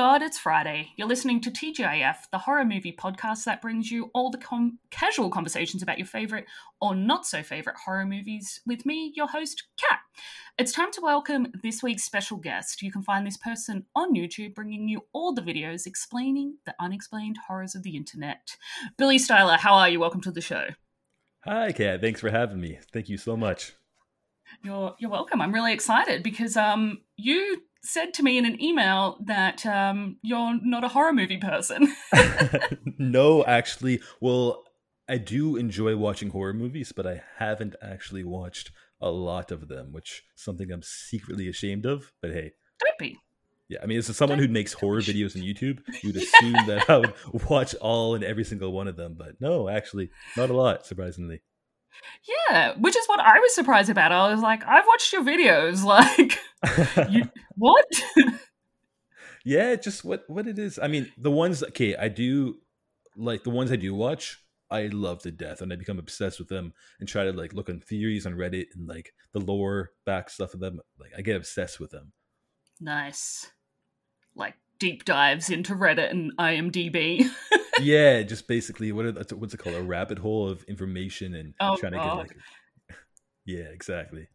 God, it's Friday. You're listening to TGIF, the horror movie podcast that brings you all the com- casual conversations about your favorite or not so favorite horror movies with me, your host, Kat. It's time to welcome this week's special guest. You can find this person on YouTube bringing you all the videos explaining the unexplained horrors of the internet. Billy Styler, how are you? Welcome to the show. Hi, Kat. Thanks for having me. Thank you so much. You're you're welcome. I'm really excited because um you said to me in an email that um, you're not a horror movie person. no, actually, well, I do enjoy watching horror movies, but I haven't actually watched a lot of them, which is something I'm secretly ashamed of. But hey, don't be. Yeah, I mean, as someone who makes horror videos on YouTube, you'd assume that I would watch all and every single one of them, but no, actually, not a lot, surprisingly. Yeah, which is what I was surprised about. I was like, I've watched your videos. Like, you, what? yeah, just what what it is. I mean, the ones. Okay, I do like the ones I do watch. I love to death, and I become obsessed with them and try to like look on theories on Reddit and like the lore back stuff of them. Like, I get obsessed with them. Nice, like deep dives into Reddit and IMDb. Yeah, just basically what are, what's it called? A rabbit hole of information and oh, trying God. to get like. Yeah, exactly.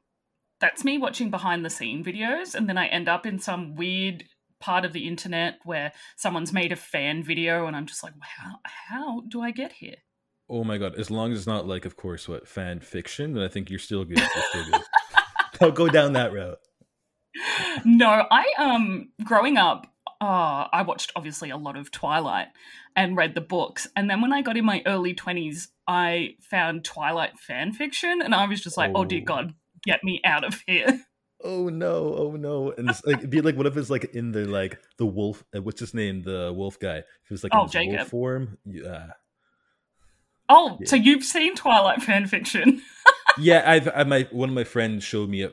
That's me watching behind the scene videos, and then I end up in some weird part of the internet where someone's made a fan video, and I'm just like, how how do I get here? Oh my god! As long as it's not like, of course, what fan fiction, then I think you're still good. You're still good. I'll go down that route. No, I um, growing up, uh, I watched obviously a lot of Twilight and read the books. And then when I got in my early 20s, I found Twilight fan fiction and I was just like, oh, oh dear God, get me out of here. Oh no, oh no. And it's like, it'd be like, what if it's like in the, like, the wolf, uh, what's his name? The wolf guy. If it was like oh, in Jacob. wolf form. Yeah. Oh, yeah. so you've seen Twilight fan fiction? yeah, I've, I, my, one of my friends showed me a,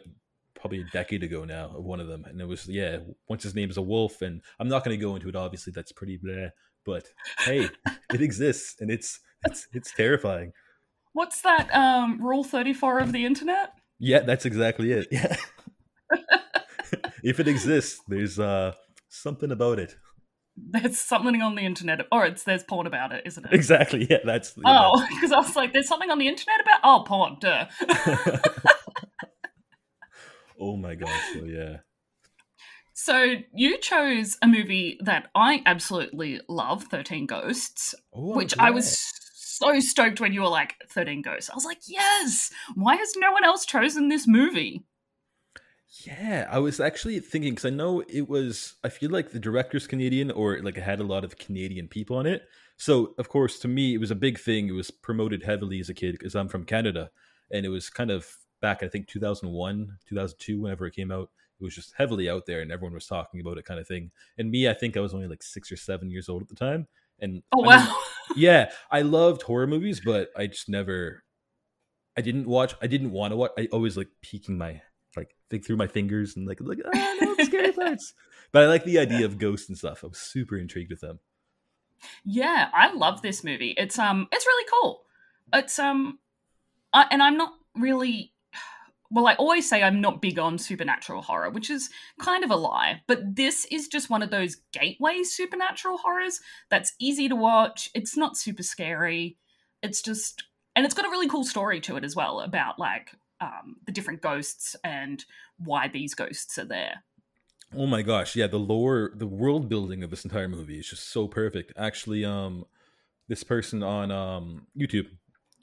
probably a decade ago now of one of them and it was yeah once his name is a wolf and i'm not going to go into it obviously that's pretty blah but hey it exists and it's it's it's terrifying. What's that um rule 34 of the internet? Yeah that's exactly it yeah. If it exists there's uh something about it. There's something on the internet or it's there's porn about it isn't it? Exactly yeah that's oh because i was like there's something on the internet about oh porn duh Oh my gosh, So yeah. So you chose a movie that I absolutely love, Thirteen Ghosts, oh, which I was so stoked when you were like Thirteen Ghosts. I was like, yes. Why has no one else chosen this movie? Yeah, I was actually thinking because I know it was. I feel like the director's Canadian, or like it had a lot of Canadian people on it. So of course, to me, it was a big thing. It was promoted heavily as a kid because I'm from Canada, and it was kind of back I think 2001, 2002, whenever it came out. It was just heavily out there, and everyone was talking about it, kind of thing. And me, I think I was only like six or seven years old at the time. And oh wow, I mean, yeah, I loved horror movies, but I just never, I didn't watch. I didn't want to watch. I always like peeking my like think through my fingers and like like ah no scary parts. But I like the idea of ghosts and stuff. I was super intrigued with them. Yeah, I love this movie. It's um, it's really cool. It's um, I, and I'm not really well, I always say I'm not big on supernatural horror, which is kind of a lie, but this is just one of those gateway supernatural horrors that's easy to watch. It's not super scary. It's just, and it's got a really cool story to it as well about like um, the different ghosts and why these ghosts are there. Oh my gosh, yeah, the lore, the world building of this entire movie is just so perfect. Actually, um, this person on um YouTube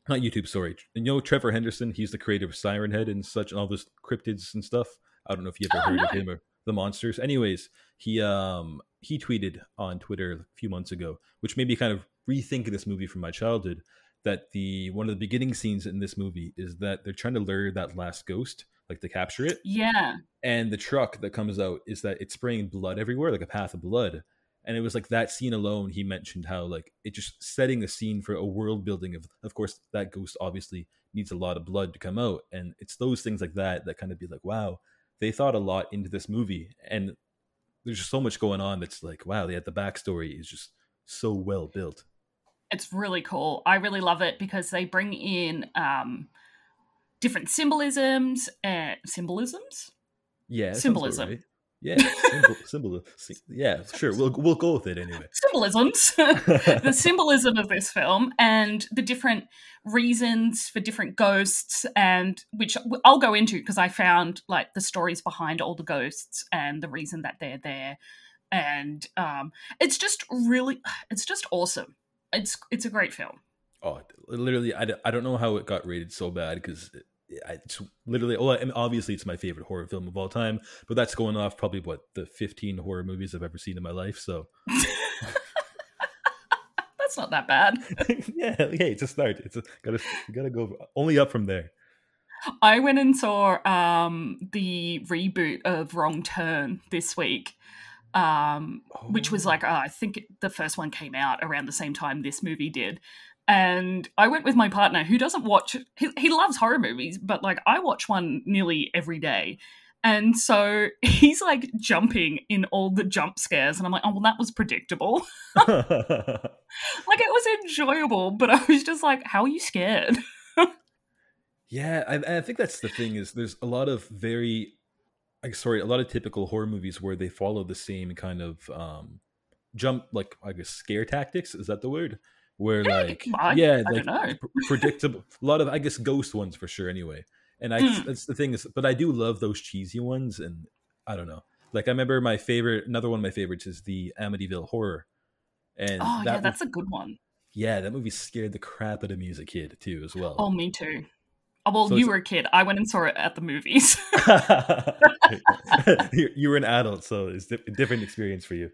not YouTube, sorry. You know Trevor Henderson? He's the creator of Siren Head and such, and all those cryptids and stuff. I don't know if you ever oh, heard no. of him or the monsters. Anyways, he um he tweeted on Twitter a few months ago, which made me kind of rethink this movie from my childhood. That the one of the beginning scenes in this movie is that they're trying to lure that last ghost, like to capture it. Yeah. And the truck that comes out is that it's spraying blood everywhere, like a path of blood and it was like that scene alone he mentioned how like it just setting the scene for a world building of of course that ghost obviously needs a lot of blood to come out. And it's those things like that that kind of be like wow they thought a lot into this movie. And there's just so much going on that's like wow they had the backstory is just so well built. It's really cool. I really love it because they bring in um different symbolisms and symbolisms? Yeah symbolism. right. Yeah, symbol, symbol, yeah, sure. We'll we'll go with it anyway. Symbolisms, the symbolism of this film, and the different reasons for different ghosts, and which I'll go into because I found like the stories behind all the ghosts and the reason that they're there, and um, it's just really, it's just awesome. It's it's a great film. Oh, literally, I, I don't know how it got rated so bad because it's literally well obviously it's my favorite horror film of all time but that's going off probably what the 15 horror movies i've ever seen in my life so that's not that bad yeah hey it's a start it's a, gotta gotta go only up from there i went and saw um the reboot of wrong turn this week um oh. which was oh. like uh, i think the first one came out around the same time this movie did and I went with my partner who doesn't watch he, he loves horror movies but like I watch one nearly every day. And so he's like jumping in all the jump scares and I'm like oh well that was predictable. Like it was enjoyable but I was just like how are you scared? Yeah I, I think that's the thing is there's a lot of very like sorry a lot of typical horror movies where they follow the same kind of um jump like I guess scare tactics is that the word where like I, yeah, I like predictable. A lot of I guess ghost ones for sure. Anyway, and I mm. that's the thing is, but I do love those cheesy ones, and I don't know. Like I remember my favorite, another one of my favorites is the Amityville Horror, and oh that yeah, that's movie, a good one. Yeah, that movie scared the crap out of me as a kid too, as well. Oh, me too. Oh, well, so you were a kid. I went and saw it at the movies. you were an adult, so it's a different experience for you.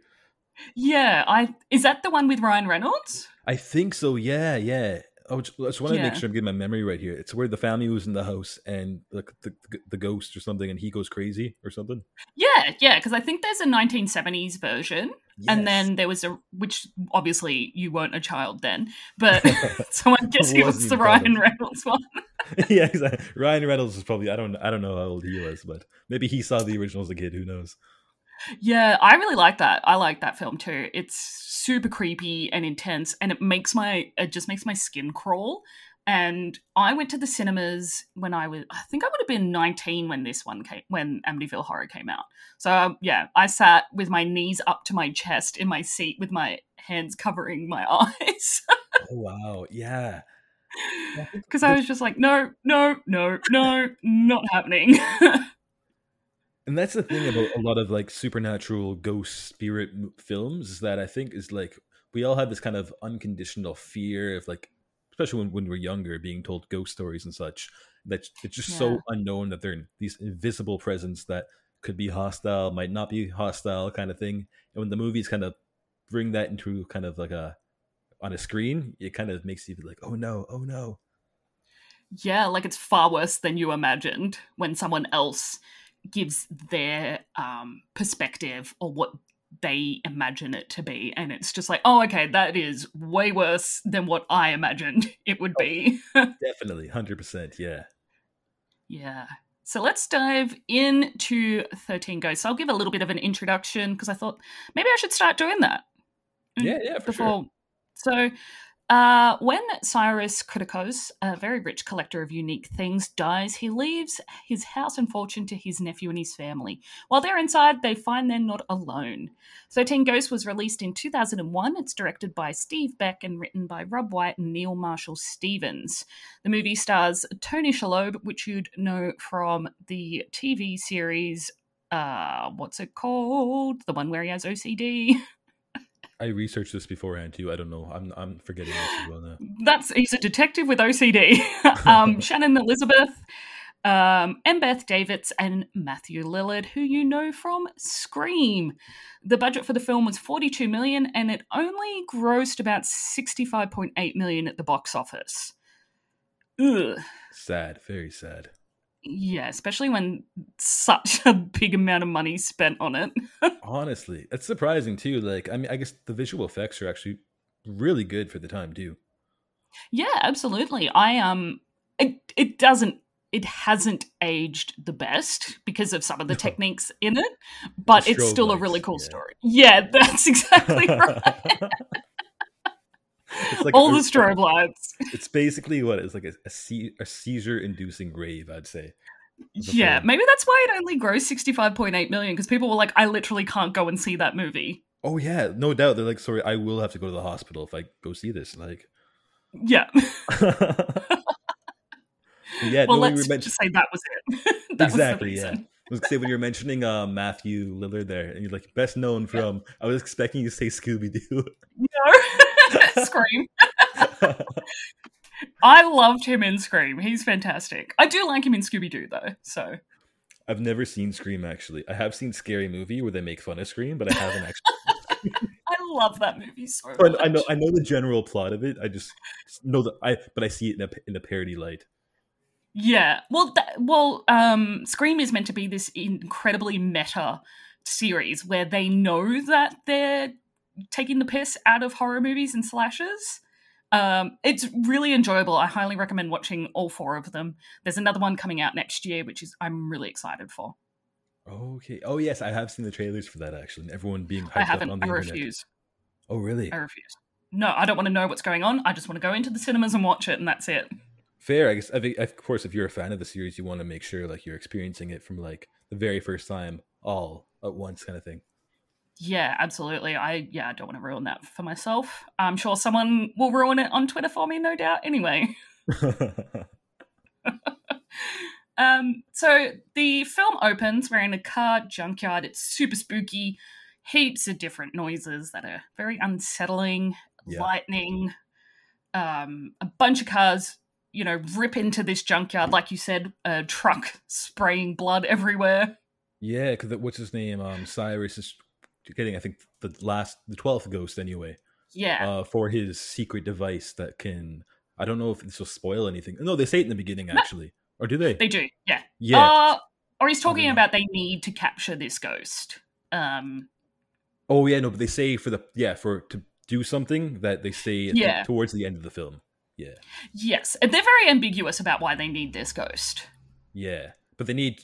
Yeah, I is that the one with Ryan Reynolds? I think so. Yeah, yeah. I just, I just want to yeah. make sure I'm getting my memory right here. It's where the family was in the house and the the, the ghost or something, and he goes crazy or something. Yeah, yeah. Because I think there's a 1970s version, yes. and then there was a which obviously you weren't a child then, but so I guess it was the Ryan Reynolds one. yeah, exactly. Ryan Reynolds was probably I don't I don't know how old he was, but maybe he saw the original as a kid. Who knows? Yeah, I really like that. I like that film too. It's super creepy and intense, and it makes my it just makes my skin crawl. And I went to the cinemas when I was, I think I would have been 19 when this one came, when Amityville Horror came out. So um, yeah, I sat with my knees up to my chest in my seat with my hands covering my eyes. oh wow, yeah. Because I was just like, no, no, no, no, not happening and that's the thing about a lot of like supernatural ghost spirit films is that I think is like we all have this kind of unconditional fear of like especially when, when we're younger being told ghost stories and such that it's just yeah. so unknown that they're these invisible presence that could be hostile might not be hostile kind of thing and when the movies kind of bring that into kind of like a on a screen it kind of makes you like oh no oh no yeah like it's far worse than you imagined when someone else gives their um, perspective or what they imagine it to be. And it's just like, oh, okay, that is way worse than what I imagined it would be. Definitely, 100%. Yeah. Yeah. So let's dive into 13 Ghosts. I'll give a little bit of an introduction because I thought maybe I should start doing that. Yeah, yeah, for before. sure. So uh, when Cyrus Kriticos, a very rich collector of unique things, dies, he leaves his house and fortune to his nephew and his family. While they're inside, they find they're not alone. 13 Ghosts was released in 2001. It's directed by Steve Beck and written by Rob White and Neil Marshall Stevens. The movie stars Tony Shalhoub, which you'd know from the TV series, uh, what's it called? The one where he has OCD. I researched this beforehand too. I don't know. I'm I'm forgetting this well now. That's he's a detective with OCD. um, Shannon Elizabeth, um, Beth Davidtz, and Matthew Lillard, who you know from Scream. The budget for the film was 42 million, and it only grossed about 65.8 million at the box office. Ugh. Sad, very sad. Yeah, especially when such a big amount of money spent on it. Honestly, it's surprising too. Like, I mean, I guess the visual effects are actually really good for the time too. Yeah, absolutely. I um, it it doesn't it hasn't aged the best because of some of the techniques in it, but it's still lights, a really cool yeah. story. Yeah, that's exactly right like all the strobe lights. It's basically what it's like a, a, a seizure inducing rave, I'd say. Yeah, film. maybe that's why it only grossed 65.8 million because people were like, I literally can't go and see that movie. Oh yeah, no doubt. They're like, sorry, I will have to go to the hospital if I go see this. Like, Yeah. yeah, well, no, let's were mentioning just say that was it. that exactly. was Yeah. I was gonna say when you were mentioning uh, Matthew Lillard there, and you're like best known from. I was expecting you to say Scooby Doo. No. Scream. I loved him in Scream. He's fantastic. I do like him in Scooby Doo though. So I've never seen Scream actually. I have seen Scary Movie where they make fun of Scream, but I haven't actually. I love that movie so much. I know I know the general plot of it. I just know that I but I see it in a in a parody light. Yeah. Well, th- well, um, Scream is meant to be this incredibly meta series where they know that they're taking the piss out of horror movies and slashes. Um, it's really enjoyable. I highly recommend watching all four of them. There's another one coming out next year, which is I'm really excited for. Okay. Oh yes, I have seen the trailers for that actually. Everyone being hyped I up haven't. on the I internet. refuse. Oh really? I refuse. No, I don't want to know what's going on. I just want to go into the cinemas and watch it, and that's it. Fair. I guess. I think, of course, if you're a fan of the series, you want to make sure like you're experiencing it from like the very first time, all at once, kind of thing. Yeah, absolutely. I yeah, I don't want to ruin that for myself. I'm sure someone will ruin it on Twitter for me, no doubt. Anyway. Um, so the film opens. We're in a car junkyard. It's super spooky. Heaps of different noises that are very unsettling. Yeah. Lightning. Um, a bunch of cars, you know, rip into this junkyard. Like you said, a truck spraying blood everywhere. yeah, because what's his name? Um, Cyrus is getting, I think, the last, the twelfth ghost anyway, Yeah. uh, for his secret device that can. I don't know if this will spoil anything. No, they say it in the beginning actually, or do they? they do. Yeah. yeah. Uh, or he's talking about they need to capture this ghost. Um, oh yeah, no, but they say for the yeah for to do something that they say at the- Yeah. towards the end of the film. Yeah, yes. And they're very ambiguous about why they need this ghost. yeah, but they need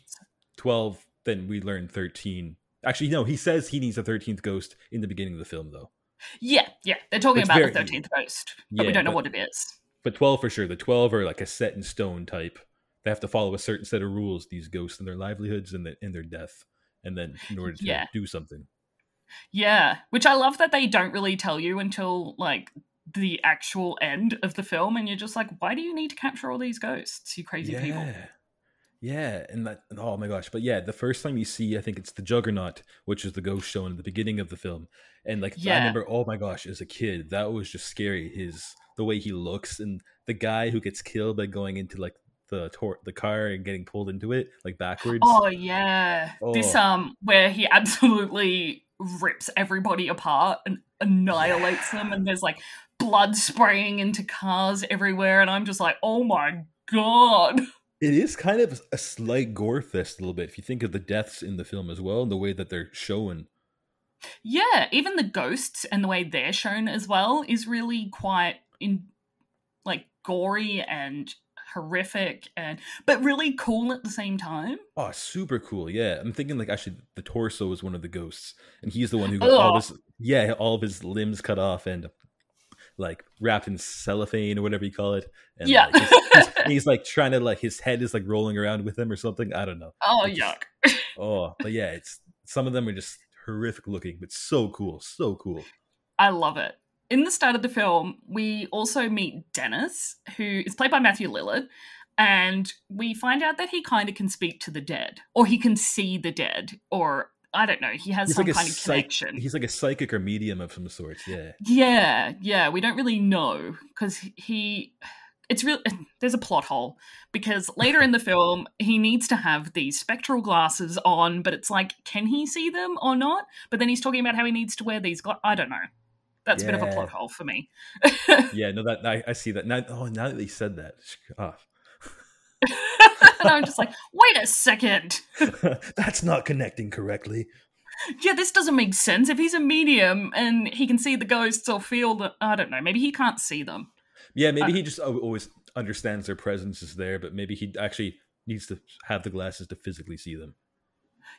twelve. Then we learn thirteen. Actually, no, he says he needs a thirteenth ghost in the beginning of the film, though. Yeah, yeah. They're talking It's about very- the 13th ghost, but we don't know but- what it is. But twelve for sure. The twelve are like a set in stone type. They have to follow a certain set of rules. These ghosts and their livelihoods and, the, and their death, and then in order to Yeah. do something. Yeah, which I love that they don't really tell you until like the actual end of the film, and you're just like, why do you need to capture all these ghosts, you crazy yeah. people? Yeah, and that oh my gosh, but yeah, the first time you see, I think it's the Juggernaut, which is the ghost shown at the beginning of the film, and like I remember, oh my gosh, as a kid, that was just scary. His the way he looks, and the guy who gets killed by going into like the tor- the car and getting pulled into it like backwards. Oh yeah, this Oh. um where he absolutely rips everybody apart and annihilates them, and there's like blood spraying into cars everywhere, and I'm just like, oh my god. It is kind of a slight gore fest a little bit if you think of the deaths in the film as well and the way that they're shown. Yeah, even the ghosts and the way they're shown as well is really quite in like gory and horrific and but really cool at the same time. Oh, super cool. Yeah. I'm thinking like actually the torso is one of the ghosts and he's the one who got all Ugh. this yeah, all of his limbs cut off and like wrapped in cellophane or whatever you call it. And Yeah. like, he's, he's, he's, like trying to like his head is like rolling around with him or something. I don't know. Oh It's yuck. Oh, but yeah, it's some of them are just horrific looking, but so cool. So cool. I love it. In the start of the film, we also meet Dennis, who is played by Matthew Lillard, and we find out that he kind of can speak to the dead, or he can see the dead, or I don't know, he has He's some like kind of psych- connection. He's like a psychic or medium of some sorts. Yeah. Yeah, yeah, we don't really know because he. It's real. There's a plot hole because later in the film he needs to have these spectral glasses on, but it's like, can he see them or not? But then he's talking about how he needs to wear these. Gla- I don't know. That's a bit of a plot hole for me. Yeah, no, that I, I see that now. Oh, now that they said that, oh, and I'm just like, wait a second. that's not connecting correctly. Yeah, this doesn't make sense. If he's a medium and he can see the ghosts or feel the, I don't know. Maybe he can't see them. Yeah, maybe Uh, he just always understands their presence is there, but maybe he actually needs to have the glasses to physically see them.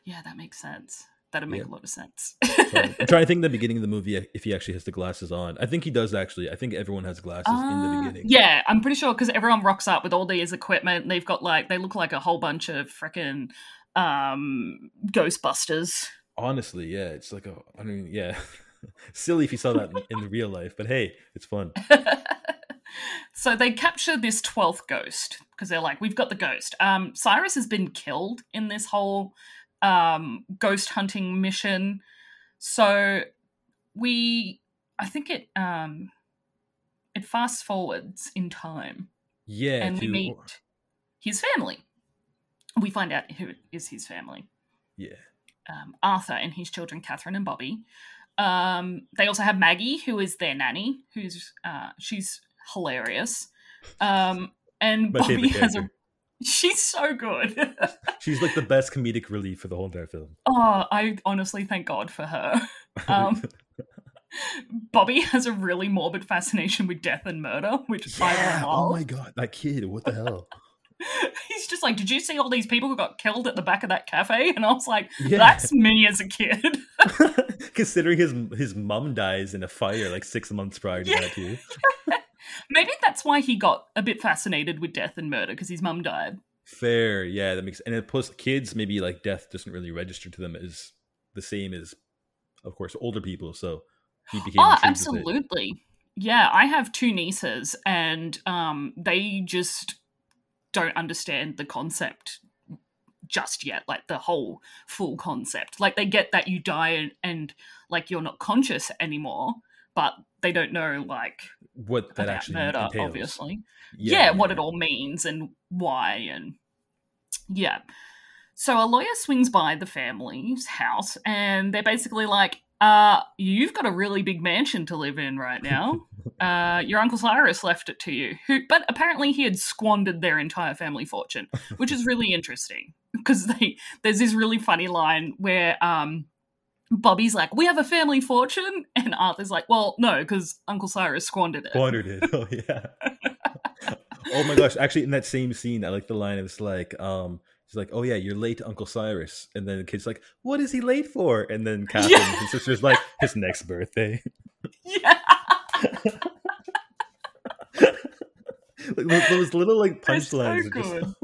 Yeah, that makes sense. That'd make Yeah. a lot of sense. Right. I'm trying to think in the beginning of the movie if he actually has the glasses on. I think he does actually. I think everyone has glasses in the Ah, beginning. Yeah, I'm pretty sure because everyone rocks up with all these equipment. And they've got like they look like a whole bunch of freaking um, Ghostbusters. Honestly, yeah, it's like a. I mean, yeah, silly if you saw that in, in real life, but hey, it's fun. so they capture this 12th ghost because they're like we've got the ghost um cyrus has been killed in this whole um ghost hunting mission so we i think it um it fast forwards in time Yeah, and we to- meet his family we find out who is his family yeah, um, Arthur and his children, Catherine and Bobby. Um, they also have Maggie, who is their nanny, who's uh, she's hilarious. Um, and My Bobby has a. she's so good. she's like the best comedic relief for the whole entire film. oh, I honestly thank God for her. Um, Bobby has a really morbid fascination with death and murder, which I yeah, love. oh my god, that kid, what the hell? He's just like, "Did you see all these people who got killed at the back of that cafe?" And I was like, Yeah. "That's me as a kid." Considering his his mom dies in a fire like six months prior to Yeah. that too. Maybe that's why he got a bit fascinated with death and murder because his mum died. Fair, yeah, that makes. And plus, kids maybe like death doesn't really register to them as the same as, of course, older people. So he became Oh, intrigued with it. absolutely. Yeah, I have two nieces, and um, they just don't understand the concept just yet, like the whole full concept. Like they get that you die and, and like you're not conscious anymore, but they don't know like What that about actually murder, entails. obviously. yeah, Yeah, what it all means and why and yeah. So a lawyer swings by the family's house and they're basically like, uh, you've got a really big mansion to live in right now. uh, your Uncle Cyrus left it to you. Who but apparently he had squandered their entire family fortune, which is really interesting. Because they there's this really funny line where um Bobby's like, We have a family fortune and Arthur's like, Well, no, because Uncle Cyrus squandered it. Squandered it. Oh yeah. oh my gosh! Actually, in that same scene, I like the line. It's like, um, he's like, "Oh yeah, you're late, to Uncle Cyrus," and then the kid's like, "What is he late for?" And then Catherine, Yeah. his sister's like, "His next birthday." Yeah. Like, those, little like They're so punchlines. are good.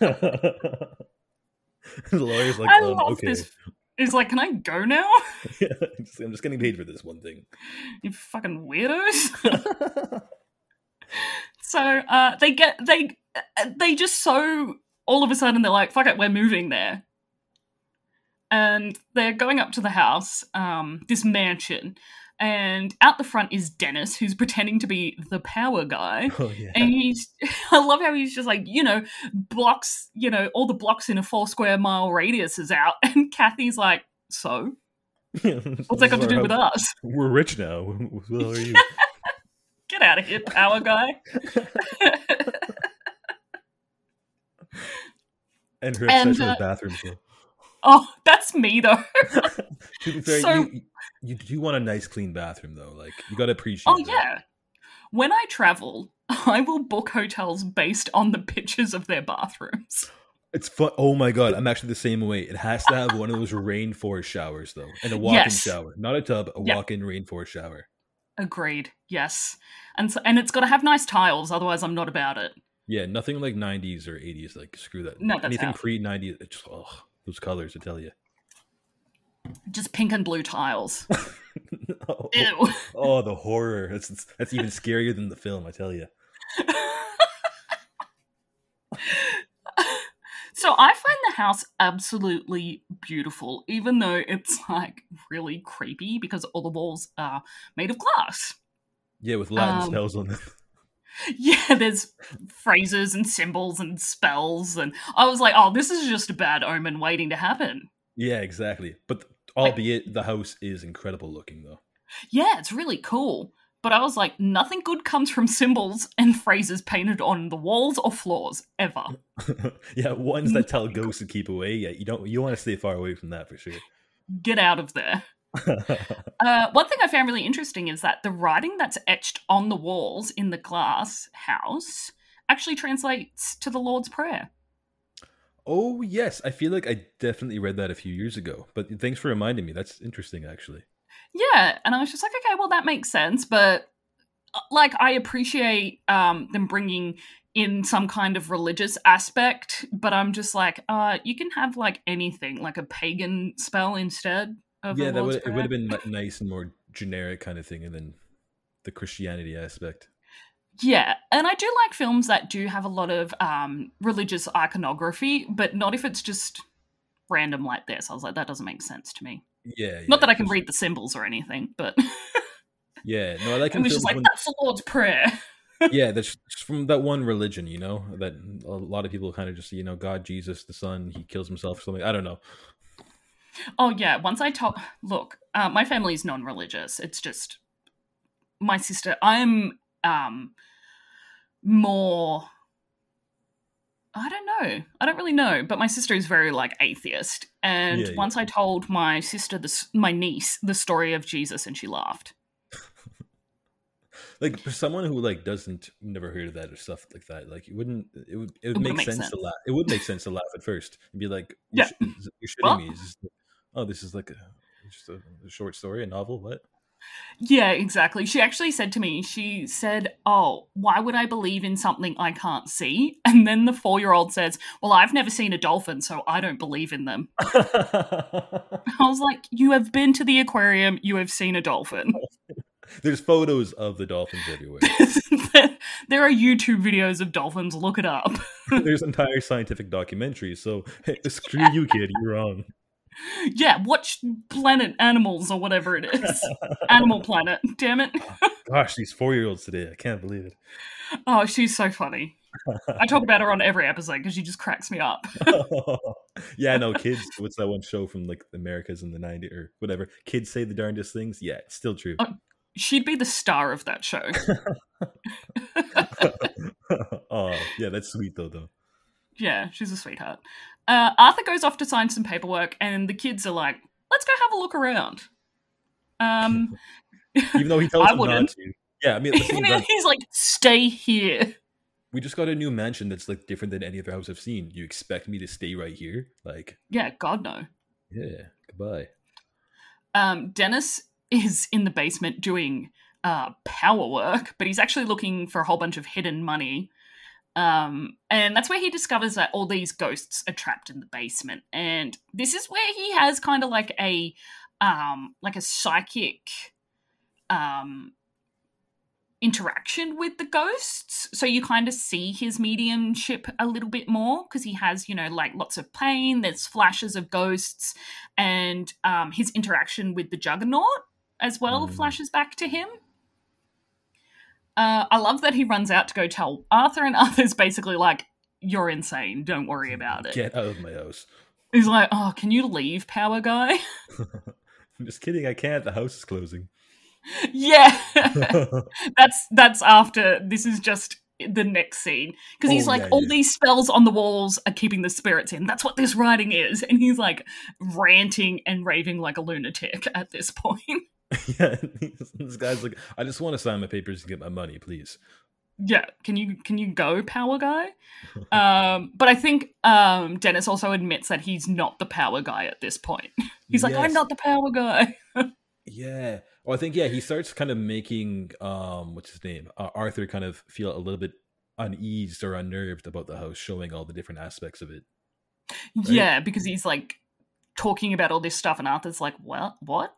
just... the lawyer's like, I um, love "Okay, this. He's like, can I go now? I'm just getting paid for this one thing." You fucking weirdos. so uh, they get they they just so all of a sudden they're like, fuck it, we're moving there. And they're going up to the house, um, this mansion, and out the front is Dennis, who's pretending to be the power guy. oh yeah. And he's, I love how he's just like, you know, blocks, you know, all the blocks in a four square mile radius is out. And Kathy's like, so? What's that got to do with us? We're rich now. Who are you? Get out of here, power guy. And her And, obsession uh, with bathrooms. Oh, that's me though. To be fair, So- you, you do want a nice, clean bathroom, though. Like you got to appreciate. oh, that. yeah. When I travel, I will book hotels based on the pictures of their bathrooms. it's fun. Oh my god, I'm actually the same way. It has to have one of those rainforest showers, though, and a walk-in Yes. shower, not a tub, a Yeah. walk-in rainforest shower. Agreed. Yes. And so, and it's got to have nice tiles, otherwise I'm not about it. Yeah, nothing like 90s or 80s. Like screw that. No, that's Anything out. pre 90s. It's just oh, those colors. I tell you. Just pink and blue tiles. oh, Ew. oh, the horror. That's that's even scarier than the film. I tell you. so I find the house absolutely beautiful, even though it's like really creepy because all the walls are made of glass. Yeah, with Latin Um, spells on them. Yeah, there's phrases and symbols and spells, and I was like, oh, this is just a bad omen waiting to happen. Yeah, exactly. But albeit the house is incredible looking, though. Yeah, it's really cool. But I was like, nothing good comes from symbols and phrases painted on the walls or floors ever. yeah, ones that tell ghosts to keep away. Yeah, you don't. You want to stay far away from that for sure. Get out of there. Uh, one thing I found really interesting is that the writing that's etched on the walls in the glass house actually translates to the Lord's Prayer. Oh yes, I feel like I definitely read that a few years ago. But thanks for reminding me. That's interesting, actually. Yeah, and I was just like, okay, well that makes sense, but uh, like I appreciate um, them bringing in some kind of religious aspect, but I'm just like, uh, you can have like anything, like a pagan spell instead of Yeah, that would it would have been nice and more generic kind of thing, and then the Christianity aspect. Yeah, and I do like films that do have a lot of um, religious iconography, but not if it's just random like this. I was like, that doesn't make sense to me. Yeah, Not that I can read the symbols or anything, but Yeah, no, I like it was just like, when that's the Lord's Prayer. yeah, that's from that one religion, you know, that a lot of people kind of just you know God, Jesus, the Son, he kills himself or something. I don't know. Oh yeah, once I told look, uh, my family is non-religious. It's just my sister. I'm um more. I don't know. I don't really know, but my sister is very like atheist. And Yeah, yeah. once I told my sister, this my niece, the story of Jesus, and she laughed. Like for someone who like doesn't never heard of that or stuff like that, like it wouldn't it would it would wouldn't make sense, sense. to laugh. It would make sense to laugh at first and be like, Yeah. you're, sh- you're shitting Well- me. It's just like, oh, this is like a, just a, a short story, a novel. What? Yeah, exactly. She actually said to me, she said, Oh, why would I believe in something I can't see? And then the four year old says, Well, I've never seen a dolphin, so I don't believe in them. I was like, You have been to the aquarium, you have seen a dolphin. There's photos of the dolphins everywhere. there are YouTube videos of dolphins, look it up. There's entire scientific documentaries. So hey, screw you, kid. You're wrong. yeah, watch Planet Animals or whatever it is. Animal Planet, damn it. Oh, gosh, these four year olds today. I can't believe it. Oh, she's so funny. I talk about her on every episode because she just cracks me up. yeah, no, kids. What's that one show from like the Americas in the 90s or whatever? Kids say the darndest things. Yeah, it's still true. Oh. She'd be the star of that show. oh, yeah, that's sweet though, though. Yeah, she's a sweetheart. Uh, Arthur goes off to sign some paperwork, and the kids are like, "Let's go have a look around." Um, Even though he tells them wouldn't. not to. Yeah, I mean, he's like, "Stay here." we just got a new mansion that's like different than any other house I've seen. You expect me to stay right here? Like, Yeah, God no. yeah, goodbye. Um, Dennis is in the basement doing uh, power work, but he's actually looking for a whole bunch of hidden money. Um, and that's where he discovers that all these ghosts are trapped in the basement. And this is where he has kind of like a um, like a psychic um, interaction with the ghosts. So you kind of see his mediumship a little bit more because he has, you know, like lots of pain. There's flashes of ghosts, and um, his interaction with the Juggernaut as well Mm. flashes back to him. Uh, I love that he runs out to go tell Arthur, and Arthur's basically like, "You're insane. Don't worry about it." Get out of my house. He's like, "Oh, can you leave, Power Guy?" I'm just kidding. I can't. The house is closing. yeah, that's that's after. This is just the next scene because he's Oh, like, yeah, all yeah. these spells on the walls are keeping the spirits in. That's what this writing is, and he's like ranting and raving like a lunatic at this point. yeah, this guy's like, I just want to sign my papers and get my money, please. yeah, can you can you go, Power Guy? Um, but I think um, Dennis also admits that he's not the Power Guy at this point. He's like, I'm not the Power Guy. Yeah. Well, I think yeah, he starts kind of making um, what's his name, uh, Arthur, kind of feel a little bit uneased or unnerved about the house, showing all the different aspects of it. Yeah, because he's like talking about all this stuff, and Arthur's like, "Well, what?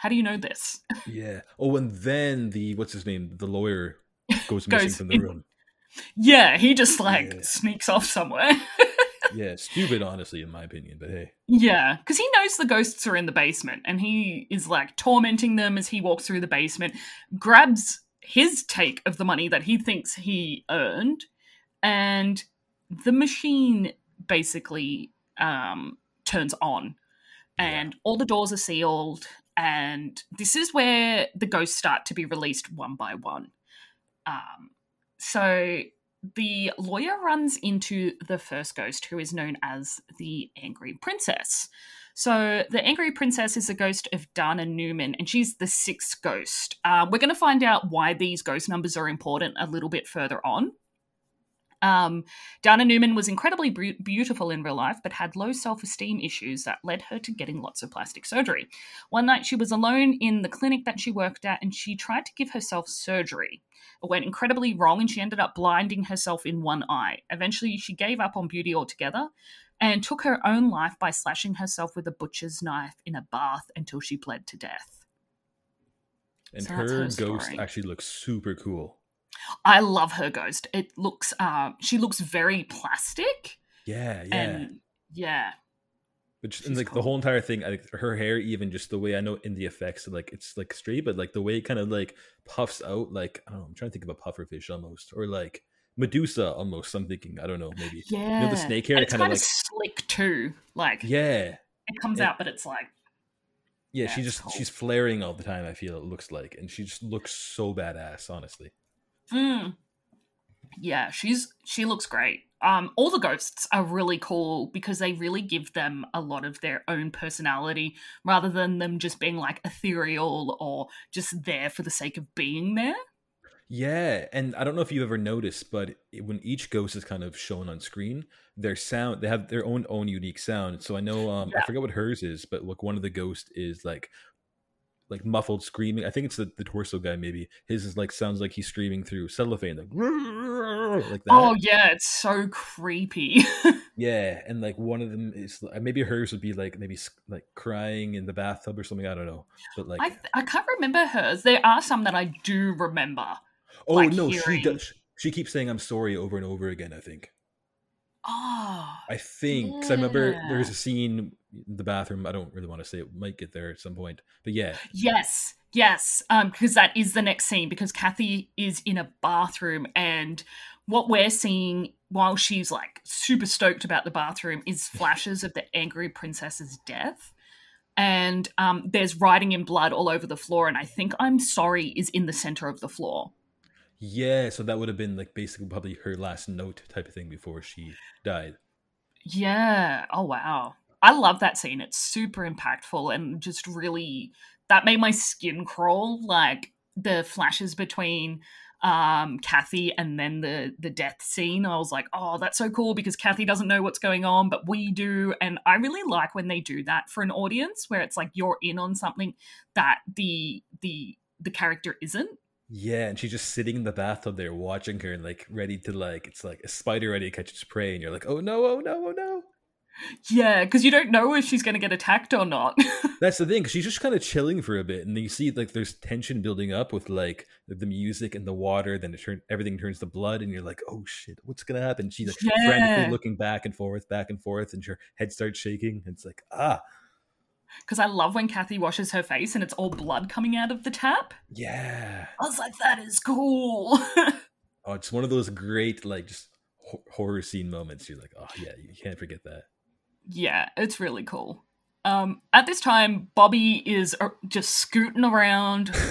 How do you know this?" Yeah. Oh, and then the what's his name, the lawyer goes missing from the in- room. yeah, he just like Yeah. sneaks off somewhere. Yeah, stupid, honestly, in my opinion. But hey, yeah, because he knows the ghosts are in the basement, and he is like tormenting them as he walks through the basement, grabs his take of the money that he thinks he earned, and the machine basically um, turns on, and all the doors are sealed. And this is where the ghosts start to be released one by one. Um, so the lawyer runs into the first ghost, who is known as the Angry Princess. So the Angry Princess is a ghost of Dana Newman, and she's the sixth ghost. Uh, we're going to find out why these ghost numbers are important a little bit further on. Um, Dana Newman was incredibly be- beautiful in real life, but had low self esteem issues that led her to getting lots of plastic surgery. One night she was alone in the clinic that she worked at and she tried to give herself surgery. It went incredibly wrong and she ended up blinding herself in one eye. Eventually, she gave up on beauty altogether and took her own life by slashing herself with a butcher's knife in a bath until she bled to death. And So her, her ghost actually looks super cool. I love her ghost. It looks, uh, she looks very plastic, Yeah, yeah. and yeah, Which she's and like the whole entire thing, like her hair, even just the way I know in the effects, like it's like straight, but like the way it kind of like puffs out, like I don't know, I'm trying to think of a pufferfish almost, or like Medusa almost. I'm thinking, I don't know, maybe. yeah. You know, the snake hair it's kind of like, slick too. Like yeah, it comes it- out, but it's like yeah. Yeah, she just cool. she's flaring all the time. I feel it looks like, and she just looks so badass. Honestly, Mm. Yeah, she's she looks great. Um, all the ghosts are really cool because they really give them a lot of their own personality rather than them just being like ethereal or just there for the sake of being there. yeah. And I don't know if you ever noticed, but when each ghost is kind of shown on screen, their sound they have their own own unique sound. So I know um I forget what hers is, but like one of the ghosts is like like muffled screaming. I think it's the, the torso guy. Maybe his is like sounds like he's screaming through cellophane, like like that. Oh yeah, it's so creepy. Yeah, and like one of them is uh, maybe hers would be like maybe like crying in the bathtub or something. I don't know, but like I I can't remember hers. There are some that I do remember. oh like no, she does. She keeps saying I'm sorry over and over again. I think. Oh, I think because I remember Yeah. there's a scene the bathroom. I don't really want to say it. Might get there at some point, but yeah, Yes, yes, um, because that is the next scene. Because Kathy is in a bathroom, and what we're seeing while she's like super stoked about the bathroom is flashes of the angry princess's death, and um, there's writing in blood all over the floor. And I think "I'm sorry" is in the center of the floor. yeah. So that would have been like basically probably her last note type of thing before she died. Yeah. Oh wow. I love that scene. It's super impactful and just really that made my skin crawl. Like the flashes between um Kathy and then the the death scene. I was like, oh, that's so cool because Kathy doesn't know what's going on, but we do. And I really like when they do that for an audience where it's like you're in on something that the the the character isn't. Yeah, and she's just sitting in the bathtub there watching her and like ready to like it's like a spider ready to catch its prey, and you're like, oh no, oh no, oh no. Yeah, because you don't know if she's gonna get attacked or not. That's the thing, she's just kind of chilling for a bit, and then you see like there's tension building up with like the music and the water. Then it turn everything turns to blood, and you're like, "Oh shit, what's gonna happen?" She's like Yeah. frantically looking back and forth, back and forth, and her head starts shaking. It's like, ah, Because I love when Kathy washes her face and it's all blood coming out of the tap. yeah. I was like, that is cool. Oh, it's one of those great like just horror scene moments. You're like, oh yeah, you can't forget that. Yeah, it's really cool. Um, at this time, Bobby is uh, just scooting around.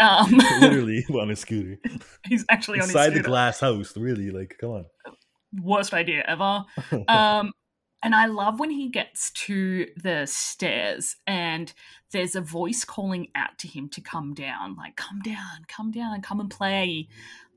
Um, Literally on a scooter he's actually on his inside the glass house. Really, like, come on. Worst idea ever. Um, and I love when he gets to the stairs and there's a voice calling out to him to come down, like, come down, come down, come and play.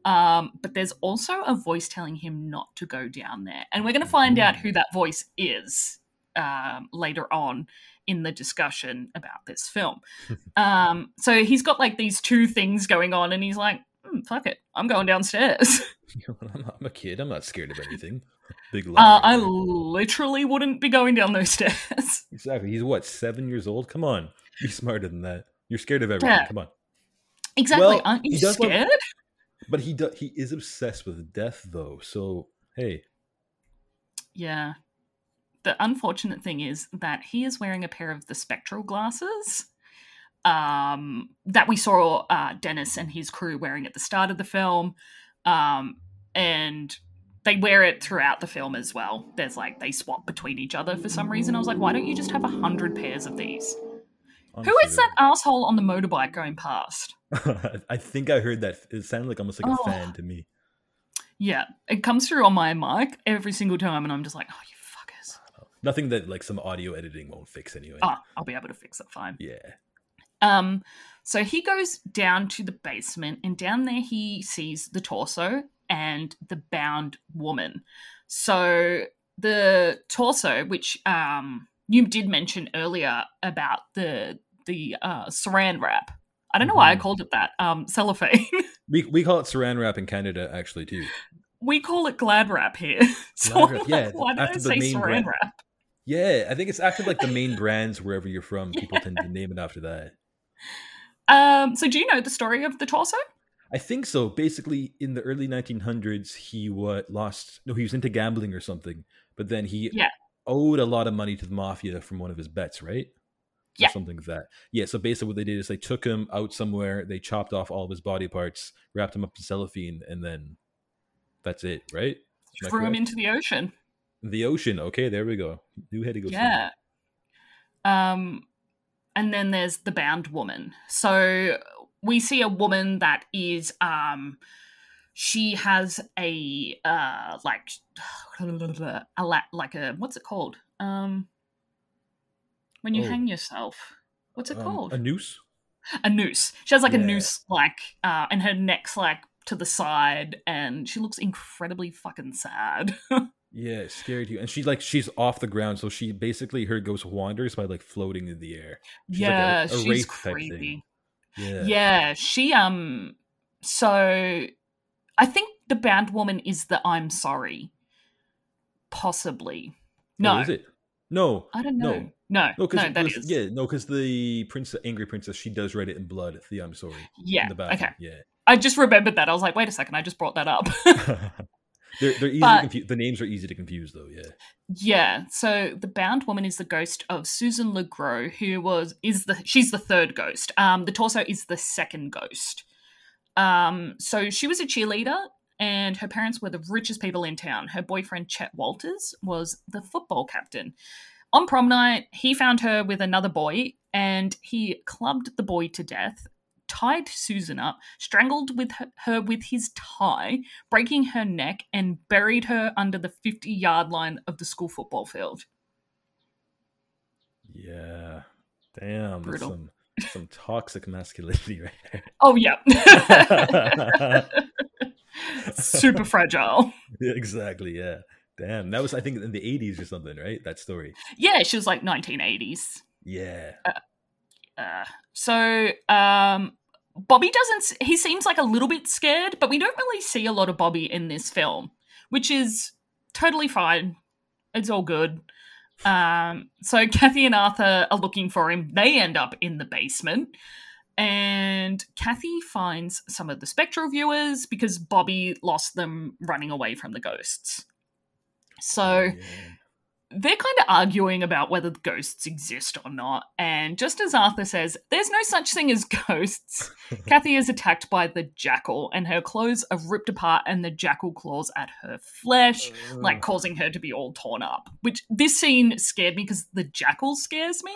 Um, but there's also a voice telling him not to go down there. And we're going to find out who that voice is um, later on in the discussion about this film. um, so he's got like these two things going on, and he's like, hmm, fuck it, I'm going downstairs. I'm, a kid. I'm not scared of anything. Big Uh, lie. I literally wouldn't be going down those stairs. Exactly. He's what, seven years old? Come on. Be smarter than that. You're scared of everything. Yeah. Come on. exactly. Well, Aren't you he does want- scared? But he do, he is obsessed with death though. So hey. Yeah. The unfortunate thing is that he is wearing a pair of the spectral glasses um, that we saw uh, Dennis and his crew wearing at the start of the film. Um, and they wear it throughout the film as well. There's like, they swap between each other for some reason. I was like, why don't you just have a hundred pairs of these? Who is that asshole on the motorbike going past? I think I heard that. It sounded like almost like a Oh. fan to me. Yeah, it comes through on my mic every single time, and I'm just like, oh, you fuckers. Nothing that like some audio editing won't fix anyway. Ah, I'll be able to fix it fine. Yeah. Um, so he goes down to the basement, and down there he sees the torso, and the bound woman. So the torso, which um, you did mention earlier about the the uh, saran wrap. I don't know why I Mhm. called it that. Um, cellophane. We we call it saran wrap in Canada actually too. we call it glad wrap here. So Glad wrap, yeah, why did I say saran brand. wrap? Yeah, I think it's after like the main brands wherever you're from. People tend to name it after that. Um, so do you know the story of the torso? I think so. Basically, in the early 1900s, he what lost. No, he was into gambling or something. But then he Yeah. owed a lot of money to the mafia from one of his bets, right? Or Yeah. something like that. Yeah. So basically, what they did is they took him out somewhere. They chopped off all of his body parts, wrapped him up in cellophane, and then that's it, right? Am Threw him into the ocean. the ocean. Okay, there we go. Knew had to go. Yeah. Um, and then there's the bound woman. So we see a woman that is um she has a uh like a like a what's it called? Um when you Oh. hang yourself. What's it Um, called? a noose. a noose. She has like a noose like uh and her neck's like to the side and she looks incredibly fucking sad. Yeah, scared you. And she like she's off the ground, so she basically her ghost wanders by like floating in the air. She's like a- yeah, a she's wraith type thing. creepy. Yeah. Yeah. she um so I think the band woman is the I'm sorry. Possibly. No. Oh, is it? No. I don't know. No. No, No, because that is. yeah, no, because the princess, angry princess, she does write it in blood. The I'm sorry. Yeah. In the bathroom. Okay. Yeah. I just remembered that. I was like, wait a second, I just brought that up. they're they're easy But- to confuse. The names are easy to confuse though. Yeah. Yeah, so the bound woman is the ghost of Susan LeGros, who was is the she's the third ghost. Um, the torso is the second ghost. Um, so she was a cheerleader, and her parents were the richest people in town. Her boyfriend Chet Walters was the football captain. On prom night, he found her with another boy, and he clubbed the boy to death. Tied Susan up, strangled with her, her with his tie, breaking her neck and buried her under the 50 yard line of the school football field. Yeah. Damn. Brutal. some some toxic masculinity right there. Oh, yeah. Super fragile. Exactly. Yeah. Damn. That was I think in the 80s or something, right? That story. Yeah, she was like 1980s. Yeah. Uh, so, um, Bobby doesn't, he seems like a little bit scared, but we don't really see a lot of Bobby in this film, which is totally fine. It's all good. Um, so Kathy and Arthur are looking for him. They end up in the basement. And Kathy finds some of the spectral viewers because Bobby lost them running away from the ghosts. So Yeah. they're kind of arguing about whether the ghosts exist or not. And just as Arthur says, there's no such thing as ghosts, Kathy is attacked by the jackal, and her clothes are ripped apart, and the jackal claws at her flesh, like causing her to be all torn up. Which this scene scared me because the jackal scares me.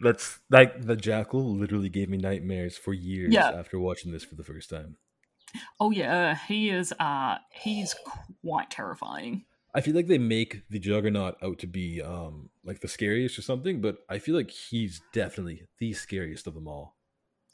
That's like the jackal literally gave me nightmares for years Yeah. after watching this for the first time. Oh yeah, he is. Uh, he's quite terrifying. I feel like they make the juggernaut out to be um like the scariest or something, but I feel like he's definitely the scariest of them all.